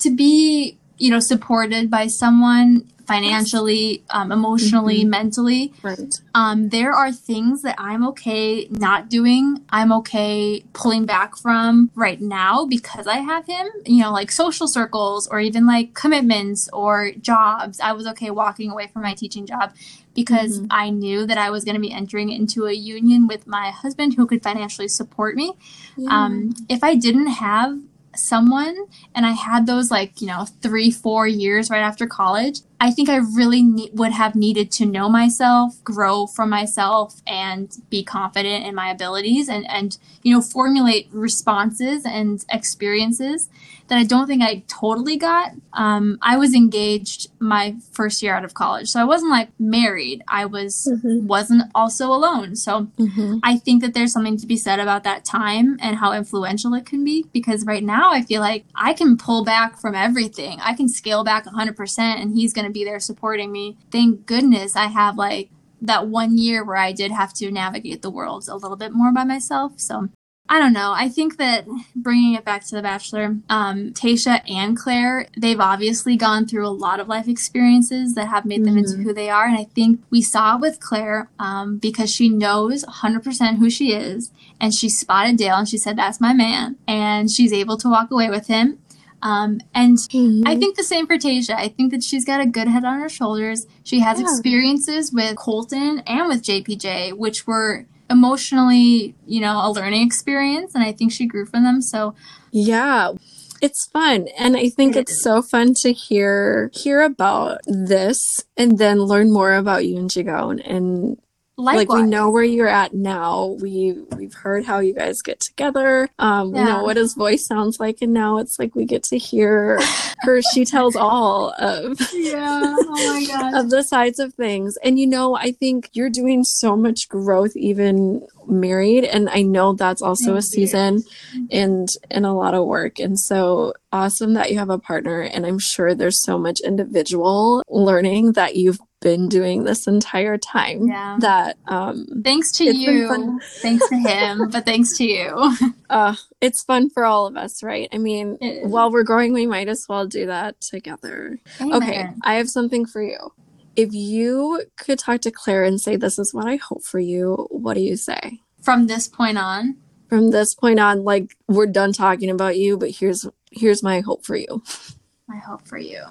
to be, you know, supported by someone financially, um, emotionally, Mhm. mentally. Right. Um, there are things that I'm okay not doing. I'm okay pulling back from right now because I have him, you know, like social circles or even like commitments or jobs. I was okay walking away from my teaching job because Mhm. I knew that I was going to be entering into a union with my husband who could financially support me. Yeah. Um, if I didn't have someone and I had those like, you know, three, four years right after college, I think I really ne- would have needed to know myself, grow from myself, and be confident in my abilities and, and, you know, formulate responses and experiences that I don't think I totally got. Um, I was engaged my first year out of college. So I wasn't like married. I was, Mhm. wasn't also alone. So Mhm. I think that there's something to be said about that time and how influential it can be because right now I feel like I can pull back from everything. I can scale back 100% and he's going to be there supporting me. Thank goodness I have like that one year where I did have to navigate the world a little bit more by myself. So I don't know. I think that bringing it back to The Bachelor, um, Tayshia and Clare, they've obviously gone through a lot of life experiences that have made them into Mhm. who they are. And I think we saw it with Clare um, because she knows 100% who she is. And she spotted Dale and she said, That's my man. And she's able to walk away with him. Um, and Mhm. I think the same for Tayshia. I think that she's got a good head on her shoulders. She has Yeah. experiences with Colton and with JPJ, which were emotionally, you know, a learning experience. And I think she grew from them. So, Yeah. It's fun. And I think it's so fun to hear hear about this and then learn more about you and Jigon and likewise. like we know where you're at now. We we've heard how you guys get together. Um, we know what his voice sounds like, and now it's like we get to hear her. She tells all of Yeah. Oh my gosh. of the sides of things. And you know, I think you're doing so much growth even married, and I know that's also a Thank you. season and and a lot of work. And so awesome that you have a partner. And I'm sure there's so much individual learning that you've been doing this entire time Yeah. that um Thanks to you. Thanks to him, but thanks to you. uh it's fun for all of us right? I mean while we're growing we might as well do that together. Okay i have something for you. If you could talk to clare and say this is what i hope for you what do you say? From this point on, from this point on like we're done talking about you but here's here's my hope for you. My hope for you.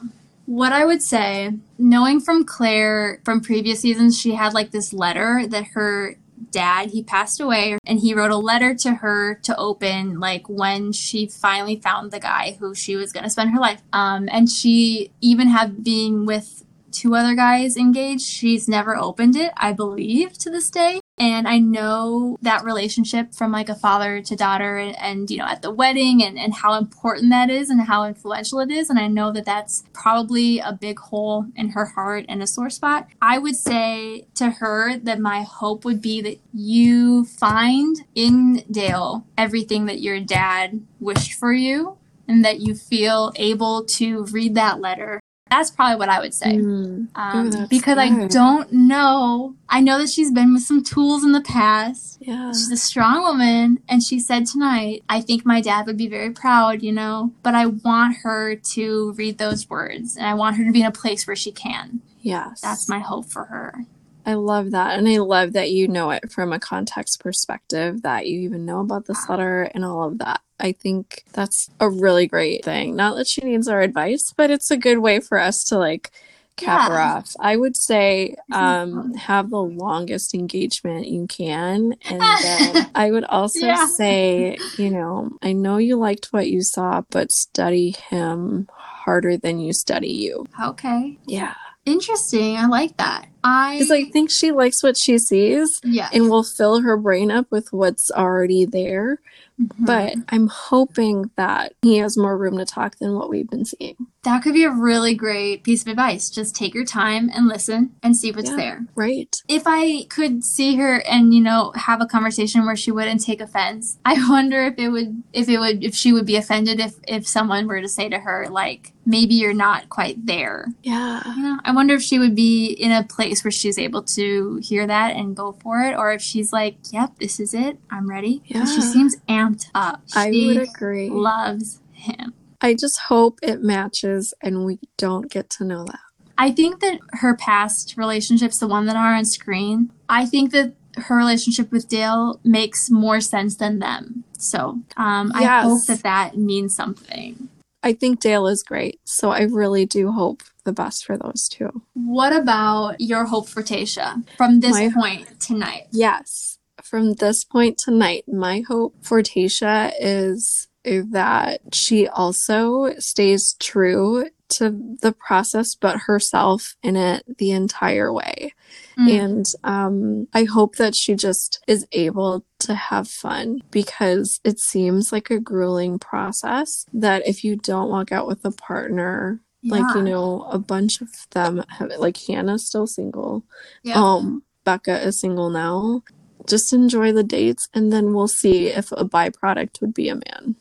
What I would say, knowing from Clare from previous seasons, she had like this letter that her dad, he passed away, and he wrote a letter to her to open like when she finally found the guy who she was going to spend her life. Um, and she even had being with two other guys engaged. She's never opened it, I believe, to this day. And I know that relationship from like a father to daughter and, and you know, at the wedding and, and how important that is and how influential it is. And I know that that's probably a big hole in her heart and a sore spot. I would say to her that my hope would be that you find in Dale everything that your dad wished for you and that you feel able to read that letter. That's probably what I would say Mm. um, Ooh, that's because I don't know. I know that she's been with some tools in the past. yeah She's a strong woman, and she said tonight, I think my dad would be very proud, you know, but I want her to read those words, and I want her to be in a place where she can. yes That's my hope for her. I love that. And I love that you know it from a context perspective, that you even know about this letter and all of that. I think that's a really great thing. Not that she needs our advice, but it's a good way for us to like cap her off. I would say um, have the longest engagement you can. And then I would also Yeah. say, you know, I know you liked what you saw, but study him harder than you study you. Okay. Yeah. Interesting. I like that. I. Because I think she likes what she sees yeah. and will fill her brain up with what's already there. Mhm. But I'm hoping that he has more room to talk than what we've been seeing. that could be a really great piece of advice. Just take your time and listen and see what's Yeah. there. Right? if I could see her and you know have a conversation where she wouldn't take offense, I wonder if it would if it would if she would be offended if if someone were to say to her like maybe you're not quite there. Yeah. You know, I wonder if she would be in a place where she's able to hear that and go for it, or if she's like, "Yep, this is it. I'm ready." 'Cause She seems amped up. I would agree. loves him. I just hope it matches and we don't get to know that. I think that her past relationships, the one that are on screen, I think that her relationship with Dale makes more sense than them. So um, I hope that that means something. I think Dale is great, so I really do hope the best for those two. What about your hope for Tayshia from this My- point tonight? Yes. From this point tonight, my hope for Tayshia is that she also stays true to the process, but herself in it the entire way. Mm. And um, I hope that she just is able to have fun because it seems like a grueling process that if you don't walk out with a partner, like, you know, a bunch of them have like Hannah's still single. Yeah. Um, Becca is single now. Just enjoy the dates and then we'll see if a byproduct would be a man.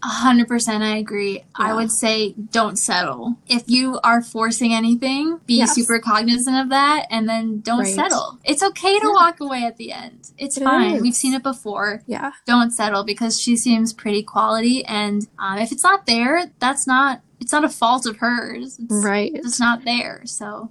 A hundred percent, I agree. I would say don't settle. If you are forcing anything, be Yes. super cognizant of that, and then don't Right. settle. It's okay to Yeah. walk away at the end. It's It fine. is. We've seen it before. Yeah. Don't settle because she seems pretty quality, and um, if it's not there, that's not. It's not a fault of hers. It's, Right. It's not there. So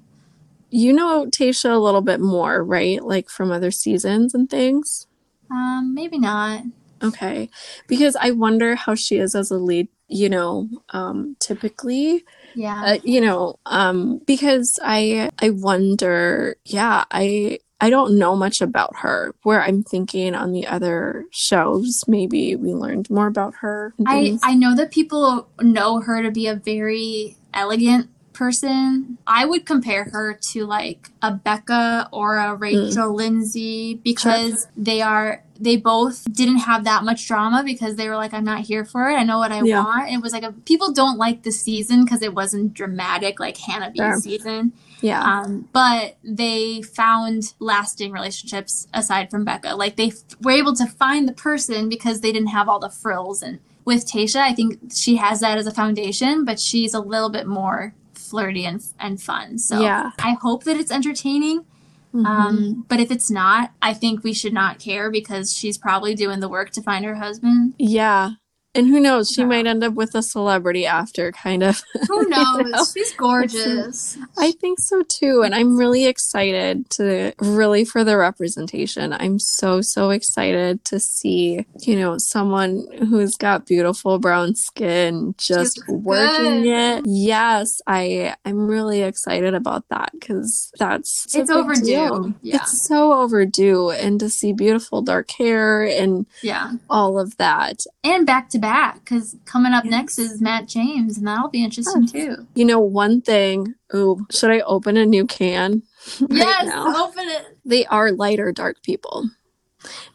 You know Tayshia a little bit more, right? Like from other seasons and things. um, maybe not. Okay. Because I wonder how she is as a lead, you know, um, typically. Yeah. Uh, you know, um, because I I wonder, yeah, I I don't know much about her. Where I'm thinking on the other shows, maybe we learned more about her. I. I know that people know her to be a very elegant person. I would compare her to like a Becca or a Rachel Lindsay because they are they both didn't have that much drama because they were like I'm not here for it. I know what I Yeah. want. It was like a people don't like the season because it wasn't dramatic like Hannah B's Sure. season. yeah. Um, but they found lasting relationships aside from Becca. Like they f- were able to find the person because they didn't have all the frills. And with Tayshia, I think she has that as a foundation, but she's a little bit more flirty and, and fun. So Yeah. I hope that it's entertaining. Mhm. Um, but if it's not, I think we should not care because she's probably doing the work to find her husband. yeah. And who knows? She Yeah. might end up with a celebrity after, kind of. Who knows? know? She's gorgeous. I think so too. And I'm really excited to really for the representation. I'm so, so excited to see, you know, someone who's got beautiful brown skin just She's working good. it. Yes, I I'm really excited about that because that's it's, a It's big overdue. Yeah. It's so overdue. And to see beautiful dark hair and Yeah. all of that. and back to back because coming up Yes. next is Matt James, and that'll be interesting Yes. too. You know, one thing, ooh, should I open a new can? right yes, now? open it they are lighter dark people.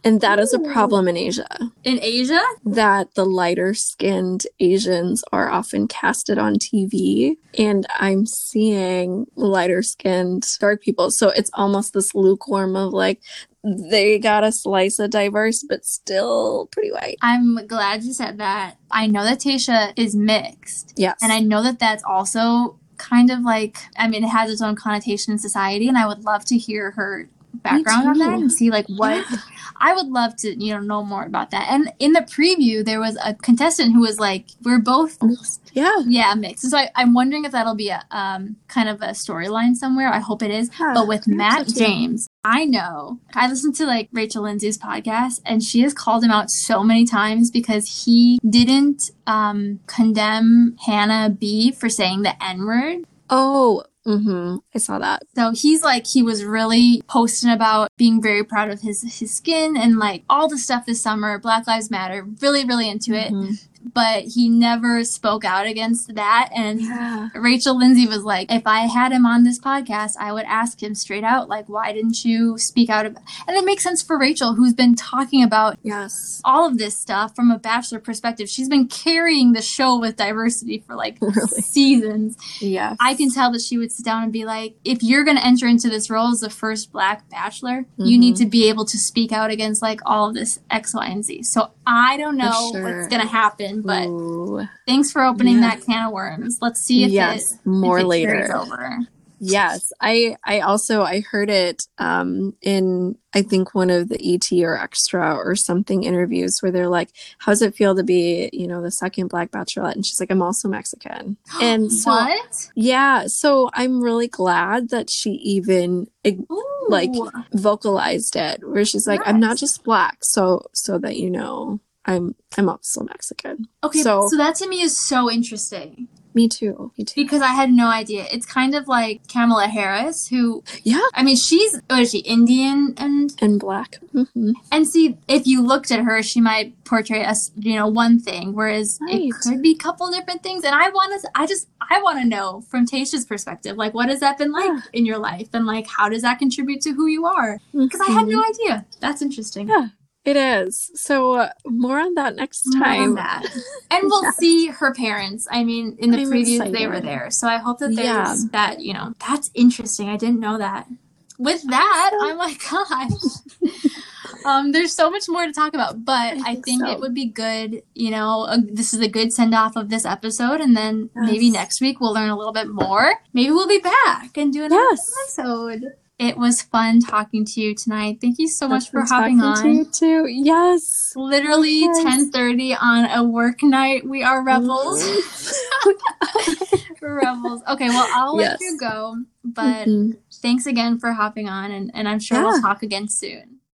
And that is a problem in Asia. in Asia. That the lighter skinned Asians are often casted on TV. And I'm seeing lighter skinned dark people. So it's almost this lukewarm of like, they got a slice of diverse, but still pretty white. I'm glad you said that. I know that Tayshia is mixed, Yes. and I know that that's also kind of like I mean, it has its own connotation in society, and I would love to hear her background on that and see like what Yeah. I would love to you know know more about that. And in the preview, there was a contestant who was like, "We're both yeah. Yeah, mixed. So I, I'm wondering if that'll be a um, kind of a storyline somewhere. I hope it is. Yeah, but with Matt so. James, I know I listened to like Rachel Lindsay's podcast, and she has called him out so many times because he didn't um, condemn Hannah B for saying the N word. Oh, mm-hmm. I saw that. So he's like he was really posting about being very proud of his his skin and like all the stuff this summer, Black Lives Matter, really really into it. Mhm. But he never spoke out against that, and Yeah. Rachel Lindsay was like, if I had him on this podcast, I would ask him straight out, like, why didn't you speak out? Of-? And it makes sense for Rachel, who's been talking about Yes. all of this stuff from a bachelor perspective. She's been carrying the show with diversity for like Really? seasons. Yeah. I can tell that she would sit down and be like, if you're going to enter into this role as the first black bachelor, you Mhm. need to be able to speak out against like all of this X, Y, and Z. So I don't know sure. what's going to happen, but Ooh. thanks for opening Yeah. that can of worms. Let's see if yes. it More if it later. over. Yes, I I also I heard it um in I think one of the ET or Extra or something interviews where they're like, "How does it feel to be you know the second Black Bachelorette?" And she's like, "I'm also Mexican." And so what? yeah, so I'm really glad that she even Ooh. like vocalized it, where she's like, "I'm not just black," so so that you know, I'm I'm also Mexican. okay, so, so- that to me is so interesting Me too. Me too. because I had no idea. It's kind of like Kamala Harris, who Yeah, I mean, she's what is she Indian and and black. hmm and see if you looked at her, she might portray us, you know, one thing, whereas it could be a couple different things. And I want to, I just, I want to know from Tayshia's perspective, like, what has that been like Yeah. in your life, and like, how does that contribute to who you are? Because I had no idea. That's interesting. Yeah, It is. So uh, more on that next time. that. And we'll see her parents. I mean, in the I'm previews, they were there. So I hope that there's Yeah. that, you know, that's interesting. I didn't know that. With that, oh my gosh. um, there's so much more to talk about, but I think think, so. it would be good, you know, uh, this is a good send off of this episode. And then maybe next week we'll learn a little bit more. Maybe we'll be back and do another Yes. episode. It was fun talking to you tonight. Thank you so much for hopping on To you too. Yes. literally course. 10:30 on a work night. We are rebels. We're rebels. Okay, well, I'll let you go, but Mhm. thanks again for hopping on and, and I'm sure Yeah. we'll talk again soon.